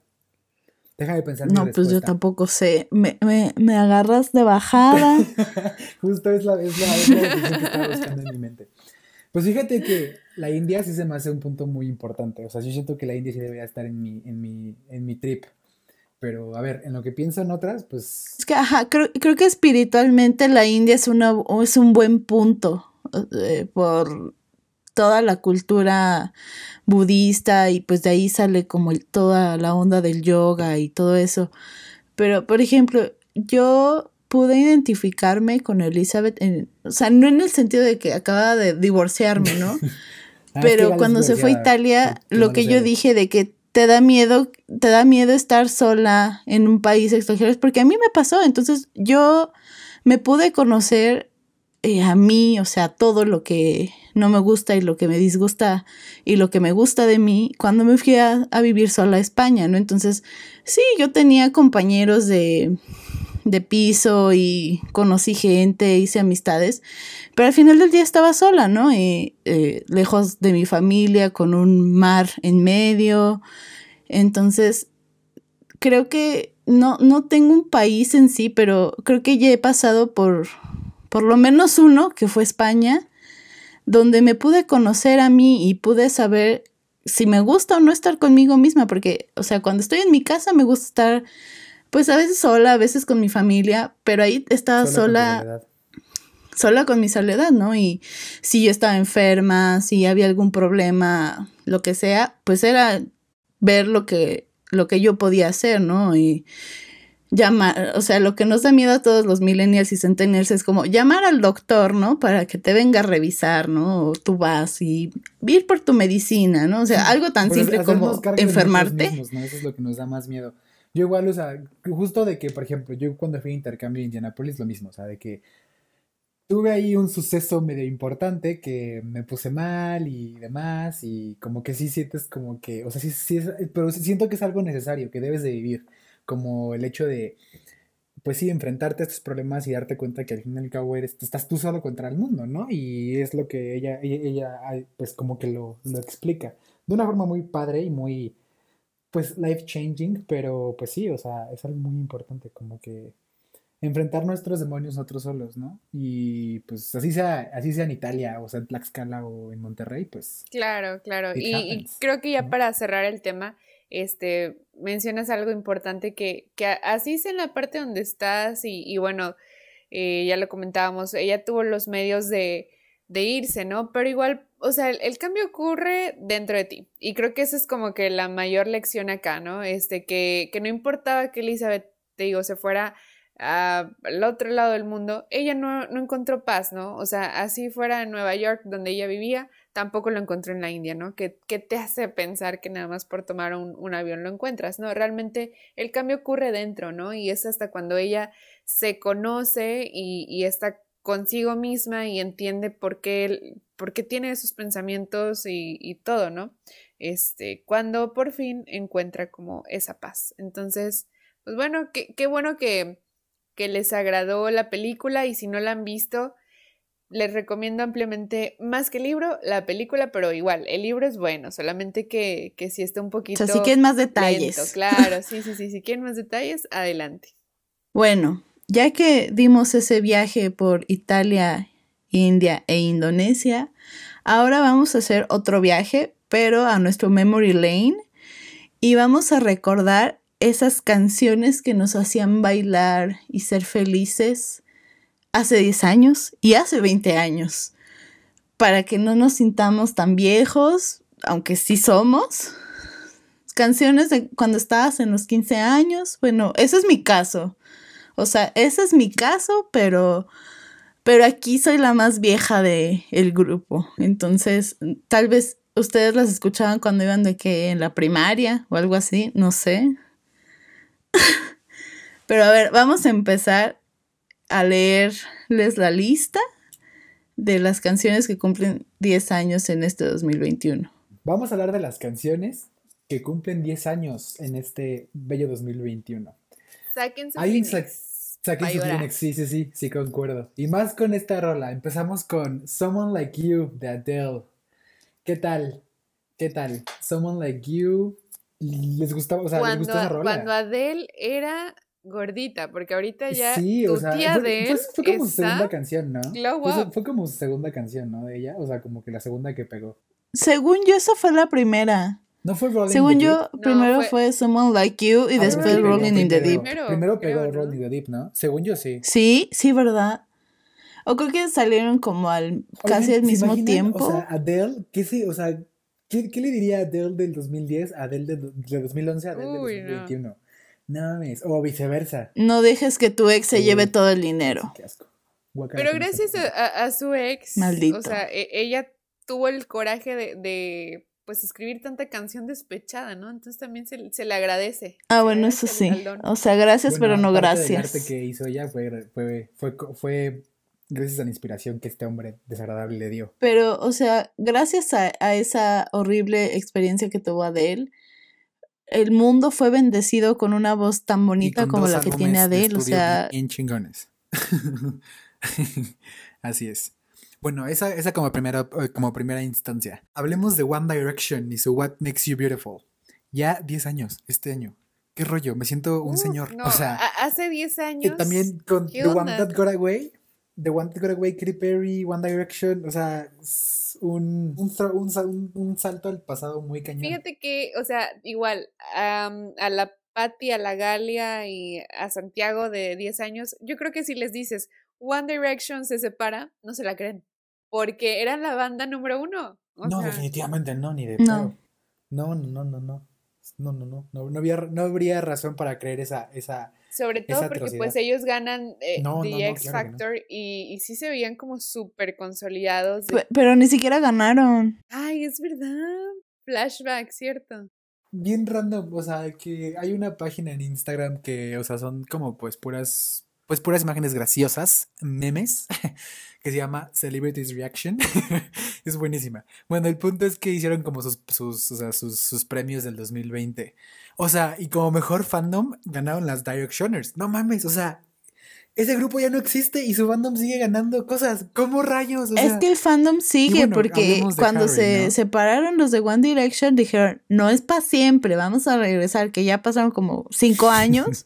D: Déjame pensar.
B: No,
D: mi
B: pues yo tampoco sé. Me, me, me agarras de bajada.
D: Justo es la, es la, es la definición que estaba buscando en mi mente. Pues fíjate que la India sí se me hace un punto muy importante. O sea, yo siento que la India sí debería estar en mi, en mi, en mi trip. Pero a ver, en lo que pienso en otras, pues.
B: Es que, ajá, creo, creo que espiritualmente la India es, una, es un buen punto. Eh, por toda la cultura budista y pues de ahí sale como el, toda la onda del yoga y todo eso. Pero, por ejemplo, yo pude identificarme con Elizabeth, en, o sea, no en el sentido de que acaba de divorciarme, ¿no?
D: Ah,
B: Pero cuando se fue a Italia,
D: que
B: lo que yo dije de que te da miedo, te da miedo estar sola en un país extranjero, es porque a mí me pasó, entonces yo me pude conocer eh, a mí, o sea, todo lo que no me gusta y lo que me disgusta y lo que me gusta de mí cuando me fui a, vivir sola a España, ¿no? Entonces, sí, yo tenía compañeros de, de piso y conocí gente, hice amistades, pero al final del día estaba sola, ¿no? Y, eh, lejos de mi familia, con un mar en medio. Entonces, creo que no, no tengo un país en sí, pero creo que ya he pasado por por lo menos uno, que fue España, donde me pude conocer a mí y pude saber si me gusta o no estar conmigo misma, porque, o sea, cuando estoy en mi casa me gusta estar, pues a veces sola, a veces con mi familia, pero ahí estaba sola, sola con mi soledad, ¿no? Y si yo estaba enferma, si había algún problema, lo que sea, pues era ver lo que, lo que yo podía hacer, ¿no? Y llamar, o sea, lo que nos da miedo a todos los millennials y centennials es como llamar al doctor, ¿no? Para que te venga a revisar, ¿no? O tú vas y ir por tu medicina, ¿no? O sea, algo tan simple como enfermarte.
D: Eso es lo que nos da más miedo. Yo igual, o sea, justo de que, por ejemplo, yo cuando fui a intercambio en Indianapolis, lo mismo, o sea, de que tuve ahí un suceso medio importante que me puse mal y demás, y como que sí sientes como que, o sea, sí, sí es, pero siento que es algo necesario, que debes de vivir como el hecho de, pues sí, enfrentarte a estos problemas y darte cuenta que al fin y al cabo eres, estás tú solo contra el mundo, ¿no? Y es lo que ella, ella, pues como que lo, lo explica de una forma muy padre y muy, pues, life changing, pero pues sí, o sea, es algo muy importante, como que enfrentar nuestros demonios nosotros solos, ¿no? Y pues así sea, así sea en Italia, o sea, en Tlaxcala o en Monterrey, pues.
A: Claro, claro. Y, creo que ya para cerrar el tema, este, mencionas algo importante que, que así es en la parte donde estás y, bueno, eh, ya lo comentábamos, ella tuvo los medios de, de irse, ¿no? Pero igual, o sea, el, cambio ocurre dentro de ti y creo que esa es como que la mayor lección acá, ¿no? Este, que, que no importaba que Elizabeth, te digo, se fuera al otro lado del mundo, ella no, no encontró paz, ¿no? O sea, así fuera en Nueva York, donde ella vivía, tampoco lo encontró en la India, ¿no? ¿Qué, te hace pensar que nada más por tomar un, avión lo encuentras? No, realmente el cambio ocurre dentro, ¿no? Y es hasta cuando ella se conoce y, está consigo misma y entiende por qué, por qué tiene esos pensamientos y, todo, ¿no? Este, cuando por fin encuentra como esa paz. Entonces, pues bueno, qué, qué bueno que, que les agradó la película y si no la han visto, les recomiendo ampliamente más que el libro, la película, pero igual, el libro es bueno, solamente que, que si está un poquito.
B: O sea, si quieren más detalles.
A: claro, sí, sí, sí, si quieren más detalles, adelante.
B: Bueno, ya que dimos ese viaje por Italia, India e Indonesia, ahora vamos a hacer otro viaje, pero a nuestro Memory Lane, y vamos a recordar esas canciones que nos hacían bailar y ser felices hace 10 años y hace 20 años, para que no nos sintamos tan viejos, aunque sí somos. Canciones de cuando estabas en los 15 años, bueno, ese es mi caso. O sea, ese es mi caso, pero pero aquí soy la más vieja de el grupo. Entonces, tal vez ustedes las escuchaban cuando iban de que en la primaria o algo así, no sé. pero a ver, vamos a empezar a leerles la lista de las canciones que cumplen 10 años en este 2021.
D: Vamos a hablar de las canciones que cumplen 10 años en este bello 2021.
A: Saquen su
D: Saquen su sí, sí, sí, sí, concuerdo. Y más con esta rola. Empezamos con Someone Like You de Adele. ¿Qué tal? ¿Qué tal? Someone Like You. ¿Les gustaba? O sea, ¿les gustó esa rola?
A: Cuando Adele era gordita, porque ahorita ya sí, tu tía de él
D: fue, como su segunda canción, ¿no? Fue, como su segunda canción, ¿no? De ella, o sea, como que la segunda que pegó.
B: Según yo, esa fue la primera.
D: No fue Rolling
B: Según yo, primero fue... Someone Like You y después Rolling in the Deep.
D: Primero, pegó Rolling in the Deep, ¿no? Según yo, sí.
B: Sí, sí, ¿verdad? O creo que salieron como al casi al mismo tiempo.
D: O sea, Adele, ¿qué sí? O sea, ¿qué, ¿qué, le diría Adele del 2010 a Adele del de 2011 a Adele del 2021? No o viceversa.
B: No dejes que tu ex se lleve todo el dinero. Qué asco.
A: Pero gracias a, su ex,
B: Maldito.
A: o sea, e, ella tuvo el coraje de, pues escribir tanta canción despechada, ¿no? Entonces también se, se le agradece.
B: Ah, bueno, eso sí. O sea, gracias, pero no gracias. El
D: arte que hizo ella fue, fue, fue, fue, gracias a la inspiración que este hombre desagradable le dio.
B: Pero, o sea, gracias a, a esa horrible experiencia que tuvo Adele, el mundo fue bendecido con una voz tan bonita como la que tiene Adele, o sea...
D: En chingones. Así es. Bueno, esa, esa como, primera, eh, como primera instancia. Hablemos de One Direction y su What Makes You Beautiful. Ya 10 años, este año. ¿Qué rollo? Me siento un señor. o sea,
A: hace 10 años.
D: también con The One That Got Away. The One That Got Away, Katy Perry, One Direction, o sea, un, un, un un- salto al pasado muy cañón.
A: Fíjate que, o sea, igual, am, a la Patti, a la Galia y a Santiago de 10 años, yo creo que si les dices One Direction se separa, no se la creen. Porque eran la banda número uno. O
D: no,
A: sea,
D: definitivamente no, ni de
B: No.
D: No, no, no, no, no. No, no, no. No, no, había, no habría razón para creer esa, esa.
A: Sobre todo porque pues ellos ganan eh,
D: No,
A: The
D: no, no,
A: X
D: claro que no.
A: Factor y, y sí se veían como súper consolidados. de,
B: Pero ni siquiera ganaron.
A: Ay, es verdad. Flashback, ¿cierto?
D: Bien random, o sea, que hay una página en Instagram que, o sea, son como pues puras, pues puras imágenes graciosas, memes, que se llama Celebrities Reaction. Es buenísima. Bueno, el punto es que hicieron como sus, sus, o sea, sus, sus premios del 2020. O sea, y como mejor fandom ganaron las Directioners. No mames, o sea, ese grupo ya no existe y su fandom sigue ganando cosas. ¿Cómo rayos? O
B: es que el fandom sigue
D: bueno,
B: porque cuando
D: Harry,
B: se
D: ¿no?
B: separaron los de One Direction dijeron, no es para siempre, vamos a regresar, que ya pasaron como cinco años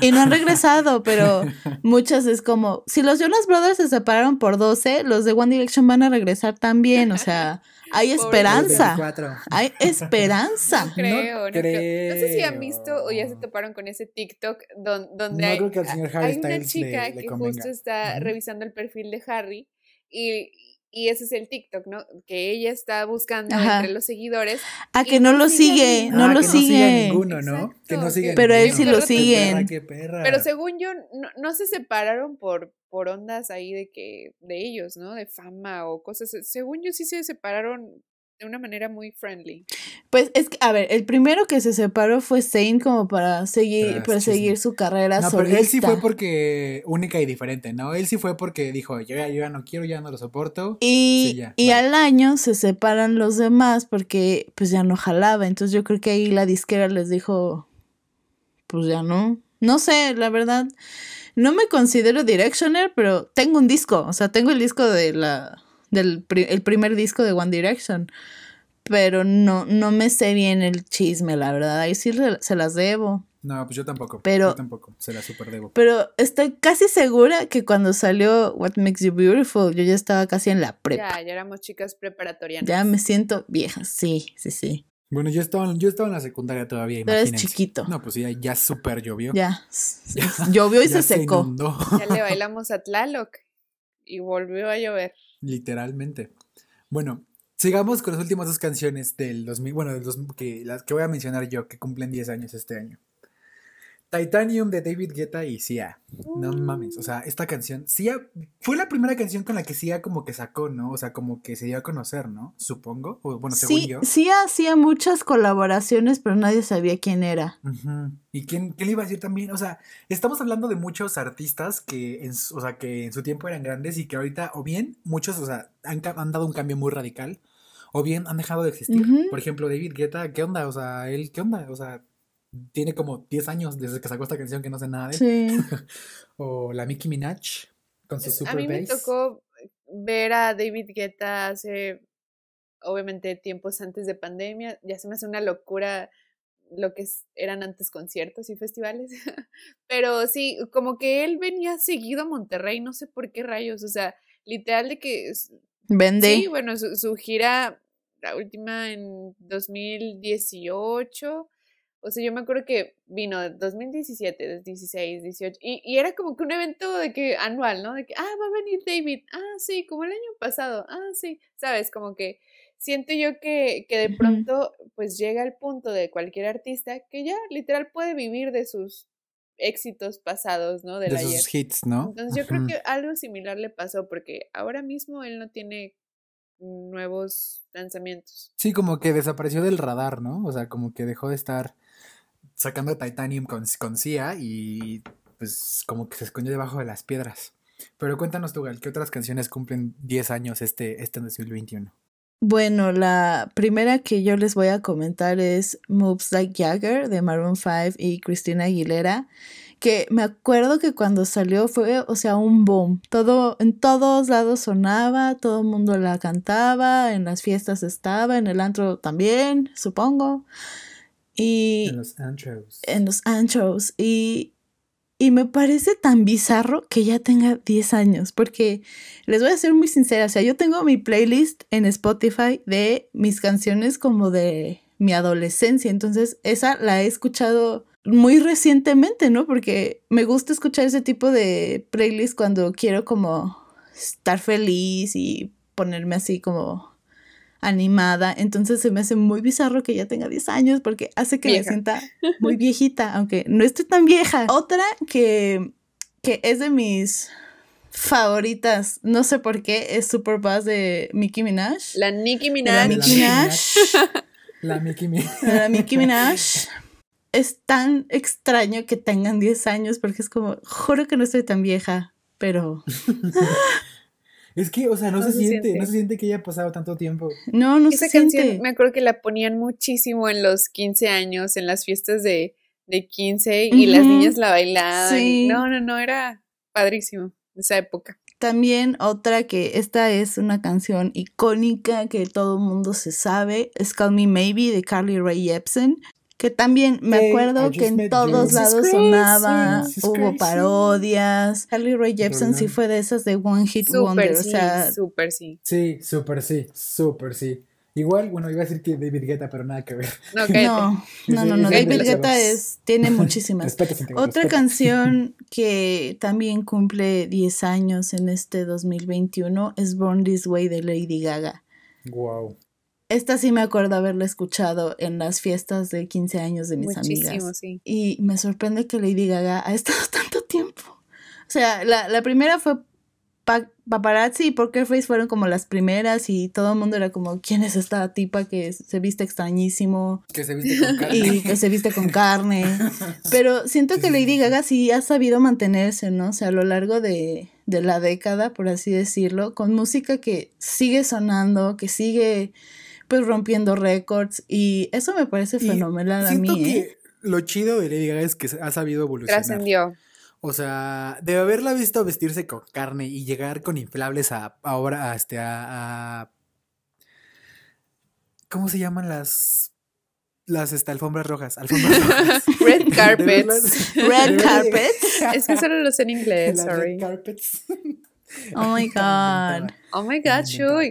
B: y no han regresado, pero muchas es como, si los Jonas Brothers se separaron por 12, los de One Direction van a regresar también, o sea, hay esperanza,
D: 24.
B: hay esperanza.
A: No creo, no, creo. No sé si han visto o ya se toparon con ese TikTok don- donde
D: No
A: hay,
D: creo que al señor Harry
A: hay una chica
D: le
A: que justo está revisando el perfil de Harry y, y ese es el TikTok, ¿no? Que ella está buscando
B: Ajá.
A: entre los seguidores.
B: A que no
A: no
B: lo
A: sigue
B: sigue, no
D: Ah,
B: lo
D: que sigue
B: sigue.
D: ninguno, ¿no? Que sigue
B: Pero él sí lo siguen.
D: perra, perra.
A: Pero según yo, no, no se separaron por, por ondas ahí de que, de ellos, ¿no? De fama o cosas. Según yo sí se separaron de una manera muy friendly.
B: Pues es que, a ver, el primero que se separó fue Zayn como para seguir,
D: Tras
B: perseguir
D: chisme.
B: su carrera
D: No, pero él sí fue porque única y diferente, ¿no? Él sí fue porque dijo, yo ya, yo ya no quiero, ya no lo soporto.
B: Y,
D: Sí, ya,
B: y
D: bye.
B: al año se separan los demás porque pues ya no jalaba. Entonces yo creo que ahí la disquera les dijo, pues ya no. No sé, la verdad. No me considero Directioner, pero tengo un disco. O sea, tengo el disco de la, del pri- el primer disco de One Direction. Pero no, no me sé bien el chisme, la verdad. Ahí sí le- se las debo.
D: No, pues yo tampoco.
B: Pero-
D: Yo tampoco. Se la super debo.
B: Pero estoy casi segura que cuando salió What Makes You Beautiful, yo ya estaba casi en la prepa.
A: Ya, ya éramos chicas preparatorianas.
B: Ya me siento vieja, sí, sí, sí.
D: Bueno, yo estaba, yo estaba en la secundaria todavía,
B: Pero
D: imagínense.
B: chiquito.
D: No, pues ya, ya súper llovió.
B: Ya. Llovió y
D: Ya
B: se secó.
D: inundó,
A: Ya le bailamos a Tlaloc y volvió a llover.
D: literalmente. Bueno, sigamos con las últimas dos canciones del 2000, bueno, del 2000 que, las que voy a mencionar yo, que cumplen 10 años este año. Titanium de David Guetta y Sia. No mames, o sea, esta canción, Sia fue la primera canción con la que Sia como que sacó, ¿no? O sea, como que se dio a conocer, ¿no? Supongo, o bueno, según
B: Sí,
D: yo.
B: sí hacía muchas colaboraciones, pero nadie sabía quién era.
D: ¿Y quién, qué le iba a decir también? O sea, estamos hablando de muchos artistas que en, su- o sea, que en su tiempo eran grandes y que ahorita, o bien, muchos, o sea, han, dado un cambio muy radical, o bien han dejado de existir. Por ejemplo, David Guetta, ¿qué onda? O sea, él, ¿qué onda? O sea, tiene como 10 años desde que sacó esta canción que no sé nada de él.
B: Sí.
D: O la Nicki Minaj con su super
A: a mí me tocó ver a David Guetta hace, obviamente, tiempos antes de pandemia. Ya se me hace una locura lo que eran antes conciertos y festivales. Pero sí, como que él venía seguido a Monterrey, no sé por qué rayos. O sea, literal de que
B: Vende.
A: Sí, bueno, su, su gira, la última en 2018. O sea, yo me acuerdo que vino 2017, 16, 18. Y, y era como que un evento de que anual, ¿no? De que, ah, va a venir David. Ah, sí, como el año pasado. Ah, sí. ¿Sabes? Como que siento yo que, que de pronto, pues llega el punto de cualquier artista que ya literal puede vivir de sus éxitos pasados, ¿no? Del
D: de
A: ayer.
D: sus hits, ¿no?
A: Entonces yo creo que algo similar le pasó porque ahora mismo él no tiene nuevos lanzamientos.
D: Sí, como que desapareció del radar, ¿no? O sea, como que dejó de estar sacando Titanium con, con Sia y pues como que se escondió debajo de las piedras. Pero cuéntanos tú, Gal, ¿qué otras canciones cumplen 10 años este, este 2021?
B: Bueno, la primera que yo les voy a comentar es Moves Like Jagger de Maroon 5 y Christina Aguilera, que me acuerdo que cuando salió fue, o sea, un boom. Todo, en todos lados sonaba, todo el mundo la cantaba, en las fiestas estaba, en el antro también, supongo. Y
D: En los antros.
B: en los antros y, Y me parece tan bizarro que ya tenga 10 años, porque les voy a ser muy sincera, o sea, yo tengo mi playlist en Spotify de mis canciones como de mi adolescencia, entonces esa la he escuchado muy recientemente, ¿no? Porque me gusta escuchar ese tipo de playlist cuando quiero como estar feliz y ponerme así como animada. Entonces se me hace muy bizarro que ya tenga 10 años porque hace que me sienta muy viejita, aunque no esté tan vieja. Otra que, que es de mis favoritas, no sé por qué, es Super Bass de Nicki Minaj.
A: La Nicki Minaj.
B: La Nicki Minaj.
D: La Nicki Minaj.
B: La Nicki Minaj. Es tan extraño que tengan 10 años porque es como, juro que no estoy tan vieja, pero...
D: Es que, o sea, no, se, siente, no se siente que haya pasado tanto tiempo.
B: No, no
A: Esa
B: se
A: canción
B: siente.
A: me acuerdo que la ponían muchísimo en los 15 años, en las fiestas de, de 15 y las niñas la bailaban.
B: Sí.
A: No, no, no, era padrísimo esa época.
B: También otra que esta es una canción icónica que todo el mundo se sabe, es Call Me Maybe de Carly Rae Jepsen, que también me acuerdo que en todos
D: you.
B: Lados sonaba, hubo
D: crazy.
B: parodias. Carly Rae Jepsen sí fue de esas de One Hit Wonder,
A: Súper
B: o
A: sí,
B: sea,
A: súper sí.
D: Sí, súper sí, súper sí. Igual, bueno, iba a decir que David Guetta, pero nada que ver.
A: No,
B: no, no, no, no, David Guetta es, tiene muchísimas. Otra
D: respeta.
B: canción que también cumple 10 años en este 2021 es Born This Way de Lady Gaga.
D: Wow.
B: Esta sí me acuerdo haberla escuchado en las fiestas de 15 años de mis
A: Muchísimo,
B: amigas.
A: sí.
B: Y me sorprende que Lady Gaga ha estado tanto tiempo. O sea, la, la primera fue Pa- Paparazzi y Poker Face fueron como las primeras y todo el mundo era como, ¿quién es esta tipa que se viste extrañísimo
D: Que se viste con carne.
B: y que se viste con carne? Pero siento que Lady Gaga sí ha sabido mantenerse, ¿no? O sea, a lo largo de, de la década, por así decirlo, con música que sigue sonando, que sigue pues rompiendo récords y eso me parece
D: Y
B: fenomenal a
D: Siento
B: mí,
D: que
B: ¿eh?
D: lo chido de Lady Gaga es que ha sabido evolucionar.
A: Trascendió.
D: O sea, de haberla visto vestirse con carne y llegar con inflables a ahora a este a, a- ¿cómo se llaman las las este, alfombras rojas? Alfombras rojas.
A: Red carpets.
B: Red carpets.
A: Es que solo lo sé en inglés, sorry.
D: red carpets.
B: Oh my god.
A: Oh my god,
D: inventaba.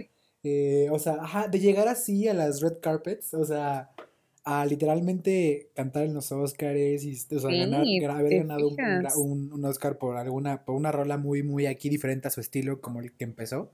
D: Eh, o sea, ajá, de llegar así a las red carpets, o sea, a literalmente cantar en los Oscars y o sea,
A: Sí,
D: ganar, haber
A: ¿te
D: ganado un, un un- Oscar por alguna, por una rola muy, muy aquí diferente a su estilo, como el que empezó.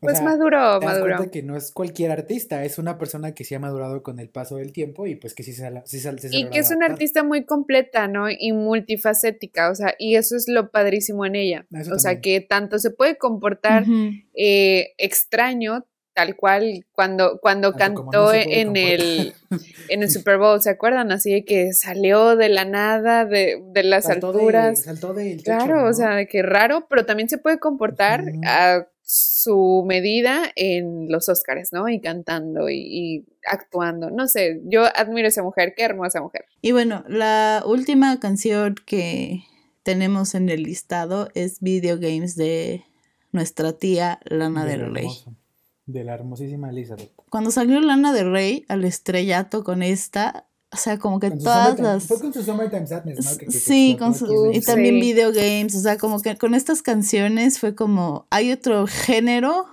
D: O
A: Pues
D: sea,
A: maduró,
D: te das
A: maduró.
D: cuenta que no es cualquier artista, es una persona que sí ha madurado con el paso del tiempo y pues que sí se, sí se- sí se
A: Y que es una artista muy completa, ¿no? Y multifacética, o sea, y eso es lo padrísimo en ella.
D: Eso
A: o sea,
D: también.
A: que tanto se puede comportar
B: Ujú.
A: eh, extraño, tal cual cuando, cuando cantó
D: no se puede
A: en el, en el Super Bowl, ¿se acuerdan? Así de que salió de la nada, de, de las
D: Saltó de-
A: alturas.
D: saltó del techo,
A: Claro,
D: ¿no?
A: o sea, de que raro, pero también se puede comportar a su medida en los Oscars, ¿no? Y cantando y, y actuando. No sé, yo admiro a esa mujer, qué hermosa mujer.
B: Y bueno, la última canción que tenemos en el listado es Video Games de nuestra tía Lana
D: De
B: del Rey.
D: hermoso, de la hermosísima Elizabeth.
B: Cuando salió Lana del Rey al estrellato con esta, o sea, como que todas las...
D: Fue con su Summertime Sadness, ¿no? Que- que- que
B: Sí, con su, y también
A: Sí.
B: video games, o sea, como que con estas canciones fue como, hay otro género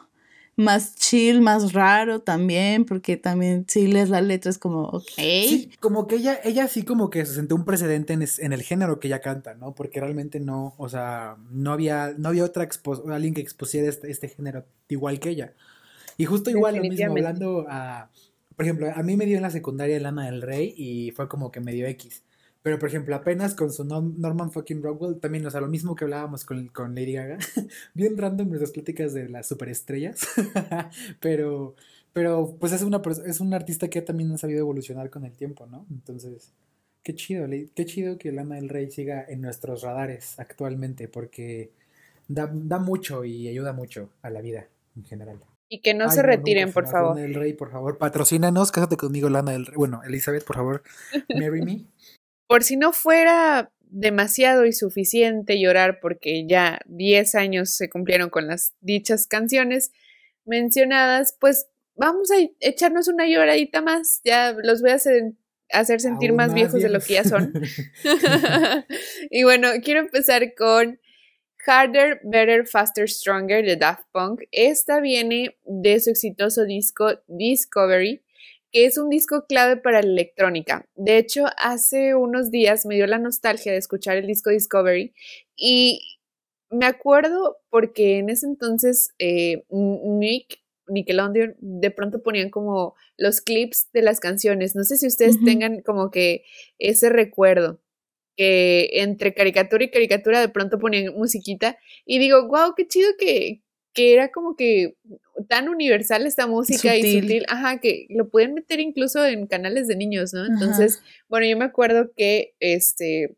B: más chill, más raro también, porque también si lees la letra es como, ok,
D: Sí, como que ella, ella sí como que se sentó un precedente en, es- en el género que ella canta, ¿no? Porque realmente no, o sea, no había, no había otra expo- alguien que expusiera este, este género igual que ella. Y justo igual lo mismo, hablando a, por ejemplo, a mí me dio en la secundaria Lana del Rey y fue como que me dio X. Pero, por ejemplo, apenas con su Norman fucking Rockwell, también, o sea, lo mismo que hablábamos con, con Lady Gaga, bien random nuestras pláticas de las superestrellas, pero, pero, pues es una, es un artista que también ha sabido evolucionar con el tiempo, ¿no? Entonces, qué chido, qué chido que Lana del Rey siga en nuestros radares actualmente, porque da, da mucho y ayuda mucho a la vida en general.
A: Y que no
D: Ay,
A: se retiren, por favor.
D: Lana del Rey, por favor, patrocínanos, cásate conmigo, Lana del Rey. Bueno, Elizabeth, por favor, marry me.
A: Por si no fuera demasiado y suficiente llorar porque ya 10 años se cumplieron con las dichas canciones mencionadas, pues vamos a echarnos una lloradita más. Ya los voy a, hacer sentir
D: Aún
A: más,
D: más
A: viejos de lo que ya son. y bueno, quiero empezar con Harder, Better, Faster, Stronger de Daft Punk. Esta viene de su exitoso disco Discovery, que es un disco clave para la electrónica. De hecho, hace unos días me dio la nostalgia de escuchar el disco Discovery y me acuerdo porque en ese entonces eh, Nick, Nickelodeon, de pronto ponían como los clips de las canciones. No sé si ustedes tengan como que ese recuerdo que entre caricatura y caricatura de pronto ponían musiquita y digo, wow, qué chido que, que era como que tan universal esta música y
B: Sutil.
A: ajá, que lo pueden meter incluso en canales de niños, ¿no?
B: Ajá.
A: Entonces, bueno, yo me acuerdo que este,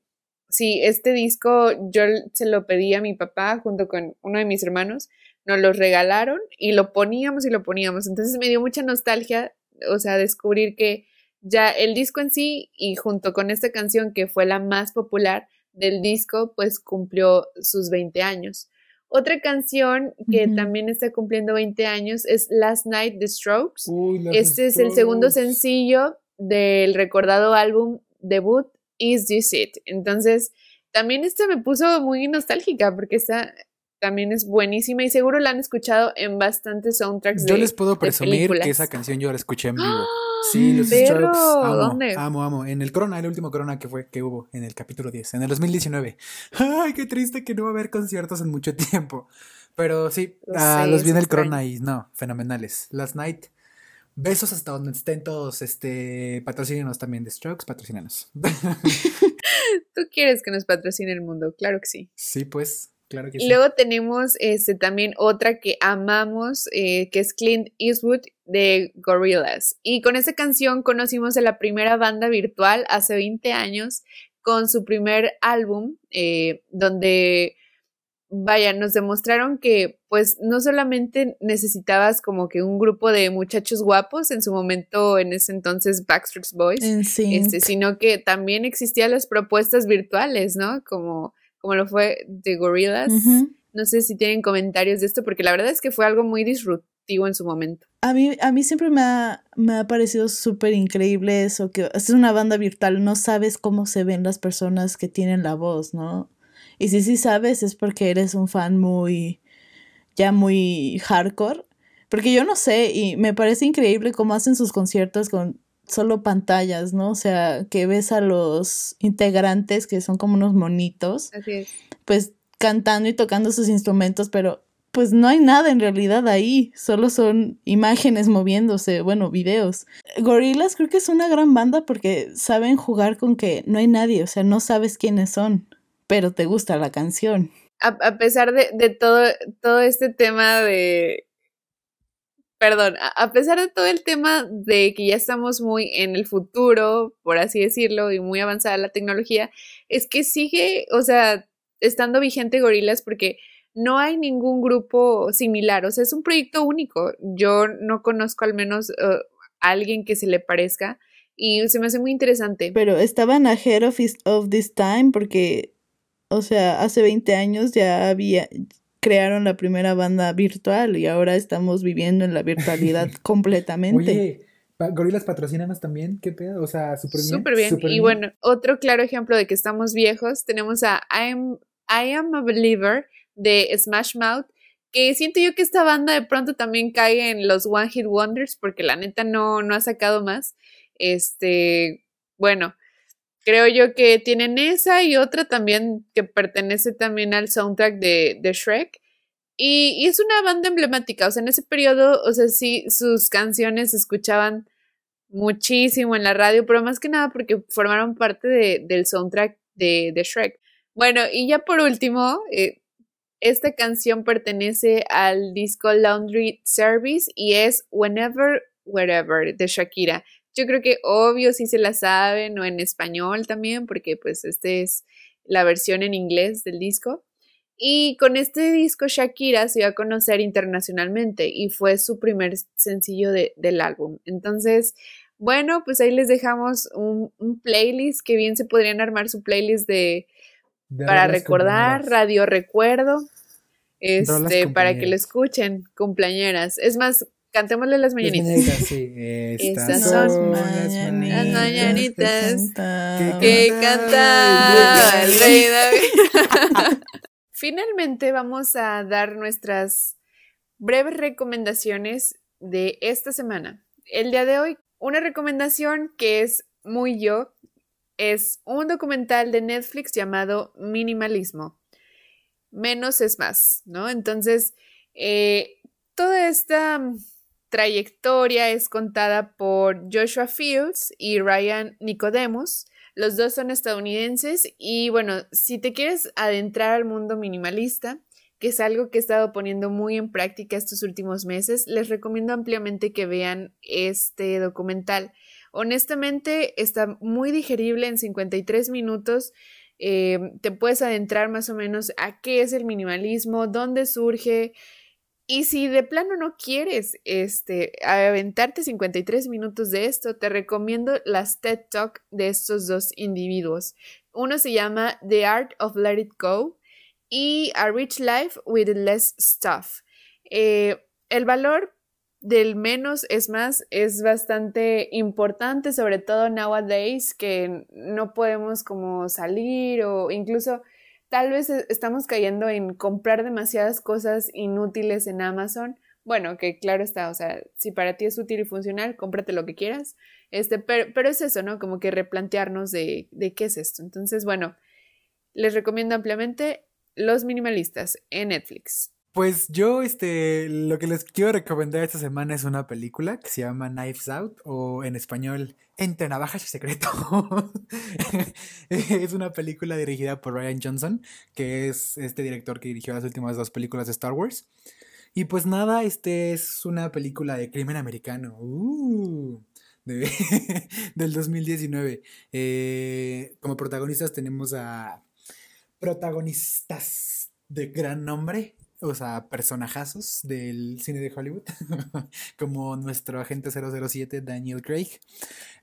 A: sí, este disco yo se lo pedí a mi papá junto con uno de mis hermanos, nos lo regalaron y lo poníamos y lo poníamos, entonces me dio mucha nostalgia, o sea, descubrir que ya el disco en sí y junto con esta canción que fue la más popular del disco, pues cumplió sus 20 años. Otra canción que también está cumpliendo 20 años es Last Night The Strokes.
D: Uy,
A: Este es el segundo sencillo del recordado álbum debut Is This It. Entonces, también este me puso muy nostálgica porque esta también es buenísima y seguro la han escuchado en bastantes soundtracks
C: Yo
A: de,
C: les puedo presumir que esa canción yo la escuché en vivo.
A: ¡Ah!
C: Sí, los
A: Pero,
C: Strokes. Amo,
A: ¿dónde?
C: amo, amo. En el Corona, el último Corona que fue que hubo en el capítulo 10, en el 2019. Ay, qué triste que no va a haber conciertos en mucho tiempo. Pero sí, ah, los vi en el. Corona y no, fenomenales. Last Night. Besos hasta donde estén todos, este, patrocínenos también de Strokes, patrocínenos.
A: Tú quieres que nos patrocine el mundo, claro que sí.
C: sí, pues, claro que
A: Y
C: sí.
A: luego tenemos este, también otra que amamos, eh, que es Clint Eastwood de Gorillaz. Y con esta canción conocimos a la primera banda virtual hace 20 años con su primer álbum, eh, donde, vaya, nos demostraron que pues no solamente necesitabas como que un grupo de muchachos guapos, en su momento, en ese entonces Backstreet Boys, este, sino que también existían las propuestas virtuales, ¿no? Como, como lo fue de Gorillaz.
B: Ujú.
A: No sé si tienen comentarios de esto, porque la verdad es que fue algo muy disruptivo en su momento.
B: A mí, a mí siempre me ha, me ha parecido súper increíble eso, que es una banda virtual, no sabes cómo se ven las personas que tienen la voz, ¿no? Y si sí sabes es porque eres un fan muy, ya muy hardcore, porque yo no sé, y me parece increíble cómo hacen sus conciertos con solo pantallas, ¿no? O sea, que ves a los integrantes que son como unos monitos,
A: Así es.
B: pues cantando y tocando sus instrumentos, pero pues no hay nada en realidad ahí, solo son imágenes moviéndose, bueno, videos. Gorillaz creo que es una gran banda porque saben jugar con que no hay nadie, o sea, no sabes quiénes son, pero te gusta la canción.
A: A, a pesar de, de todo, todo este tema de. Perdón, a, pesar de todo el tema de que ya estamos muy en el futuro, por así decirlo, y muy avanzada la tecnología, es que sigue, o sea, estando vigente Gorilas porque no hay ningún grupo similar, o sea, es un proyecto único. Yo no conozco al menos a alguien que se le parezca y se me hace muy interesante.
B: Pero estaban ahead of, his- of this time porque, o sea, hace 20 años ya había, crearon la primera banda virtual y ahora estamos viviendo en la virtualidad completamente.
D: Oye, Gorilas patrocínanos también, ¿qué pedo? O sea, súper bien.
A: Súper bien. Y bueno, otro claro ejemplo de que estamos viejos, tenemos a I am, I am a Believer de Smash Mouth, que siento yo que esta banda de pronto también cae en los One Hit Wonders, porque la neta no, no ha sacado más. Este, bueno, creo yo que tienen esa y otra también que pertenece también al soundtrack de, de Shrek. Y, es una banda emblemática, o sea, en ese periodo, o sea, sí, sus canciones se escuchaban muchísimo en la radio, pero más que nada porque formaron parte de, del soundtrack de, de, Shrek. Bueno, y ya por último, eh, esta canción pertenece al disco Laundry Service y es Whenever, Wherever de Shakira. Yo creo que obvio si se la saben o en español también, porque pues este es la versión en inglés del disco. Y con este disco Shakira se iba a conocer internacionalmente y fue su primer sencillo de, del álbum. Entonces, bueno, pues ahí les dejamos un, un, playlist que bien se podrían armar su playlist de, de para recordar, radio recuerdo, este, para que lo escuchen, cumpleañeras. Es más, Cantémosle las mañanitas.
C: sí.
A: Estas son las mañanitas que canta el rey David. Finalmente vamos a dar nuestras breves recomendaciones de esta semana. El día de hoy, una recomendación que es muy yo, es un documental de Netflix llamado Minimalismo. Menos es más, ¿no? Entonces, eh, toda esta trayectoria es contada por Joshua Fields y Ryan Nicodemus. Los dos son estadounidenses y bueno, si te quieres adentrar al mundo minimalista, que es algo que he estado poniendo muy en práctica estos últimos meses, les recomiendo ampliamente que vean este documental. Honestamente, está muy digerible en 53 minutos. Eh, te puedes adentrar más o menos a qué es el minimalismo, dónde surge, y si de plano no quieres este, aventarte 53 minutos de esto, te recomiendo las TED Talk de estos dos individuos. Uno se llama The Art of Let It Go y A Rich Life with Less Stuff. Eh, el valor del menos es más es bastante importante, sobre todo nowadays que no podemos como salir o incluso tal vez e, estamos cayendo en comprar demasiadas cosas inútiles en Amazon. Bueno, que claro está, o sea, si para ti es útil y funcional, cómprate lo que quieras. Este, pero, es eso, ¿no? Como que replantearnos de, de qué es esto. Entonces, bueno, les recomiendo ampliamente Los Minimalistas en Netflix.
C: Pues yo, este, lo que les quiero recomendar esta semana es una película que se llama Knives Out o en español Entre Navajas y Secreto. es una película dirigida por Ryan Johnson, que es este director que dirigió las últimas dos películas de Star Wars. Y pues nada, este es una película de crimen americano. Uh, del 2019. Eh, como protagonistas tenemos a protagonistas de gran nombre o sea, personajazos del cine de Hollywood, como nuestro agente 007 Daniel Craig,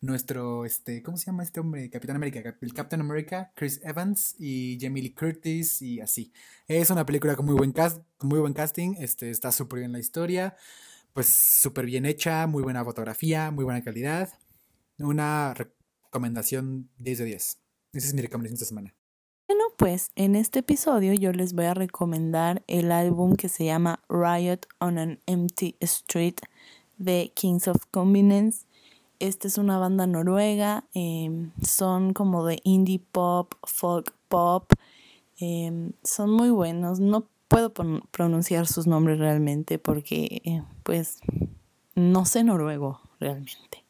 C: nuestro, este, ¿cómo se llama este hombre? Capitán América, el Captain America, Chris Evans y Jamie Lee Curtis y así. Es una película con muy buen cast, muy buen casting, este, está súper bien la historia, pues súper bien hecha, muy buena fotografía, muy buena calidad. Una recomendación 10 de 10. Esa es mi recomendación esta semana.
B: Bueno, pues en este episodio yo les voy a recomendar el álbum que se llama Riot on an Empty Street de Kings of Convenience. Esta es una banda noruega, em, son como de indie pop, folk pop, em, son muy buenos. No puedo pronunciar sus nombres realmente porque eh, pues no sé noruego realmente.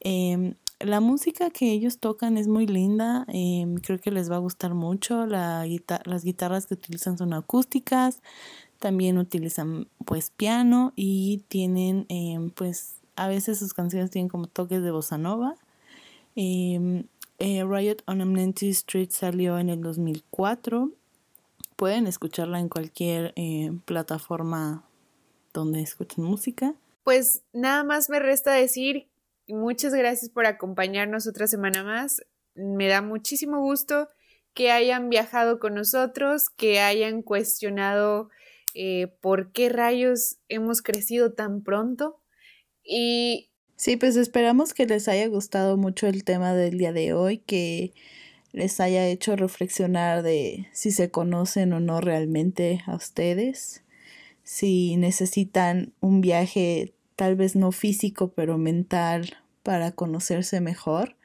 B: Em, la música que ellos tocan es muy linda, em, creo que les va a gustar mucho. La las guitarras que utilizan son acústicas, también utilizan pues piano y tienen em, pues a veces sus canciones tienen como toques de bossa nova. Em, eh, Riot on Empty Street salió en el 2004. Pueden escucharla en cualquier eh, plataforma donde escuchen música.
A: Pues nada más me resta decir muchas gracias por acompañarnos otra semana más. Me da muchísimo gusto que hayan viajado con nosotros, que hayan cuestionado eh, por qué rayos hemos crecido tan pronto. Y
B: sí, pues esperamos que les haya gustado mucho el tema del día de hoy, que les haya hecho reflexionar de si se conocen o no realmente a ustedes, si necesitan un viaje tal vez no físico, pero mental para conocerse mejor.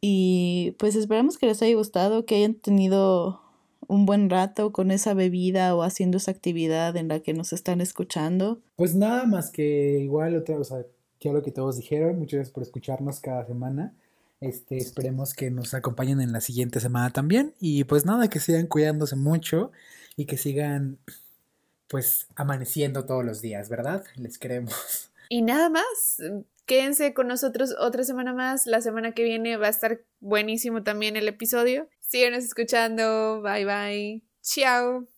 B: Y pues esperamos que les haya gustado, que hayan tenido un buen rato con esa bebida o haciendo esa actividad en la que nos están escuchando.
D: Pues nada más que igual otra, o sea, que lo que todos dijeron, muchas gracias por escucharnos cada semana. Este, esperemos que nos acompañen en la siguiente semana también. Y pues nada, que sigan cuidándose mucho y que sigan pues amaneciendo todos los días, ¿verdad? Les queremos.
A: Y nada más, quédense con nosotros otra semana más. La semana que viene va a estar buenísimo también el episodio. Síganos escuchando. Bye bye. Chao.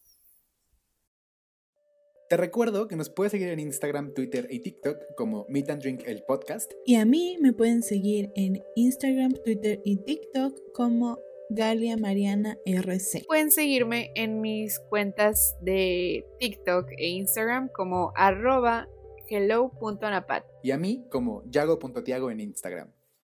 C: Te recuerdo que nos puedes seguir en Instagram, Twitter y TikTok como Meet and Drink el podcast.
B: Y a mí me pueden seguir en Instagram, Twitter y TikTok como Galia Mariana RC.
A: Pueden seguirme en mis cuentas de TikTok e Instagram como arroba hello.anapat.
D: Y a mí como yago.tiago en Instagram.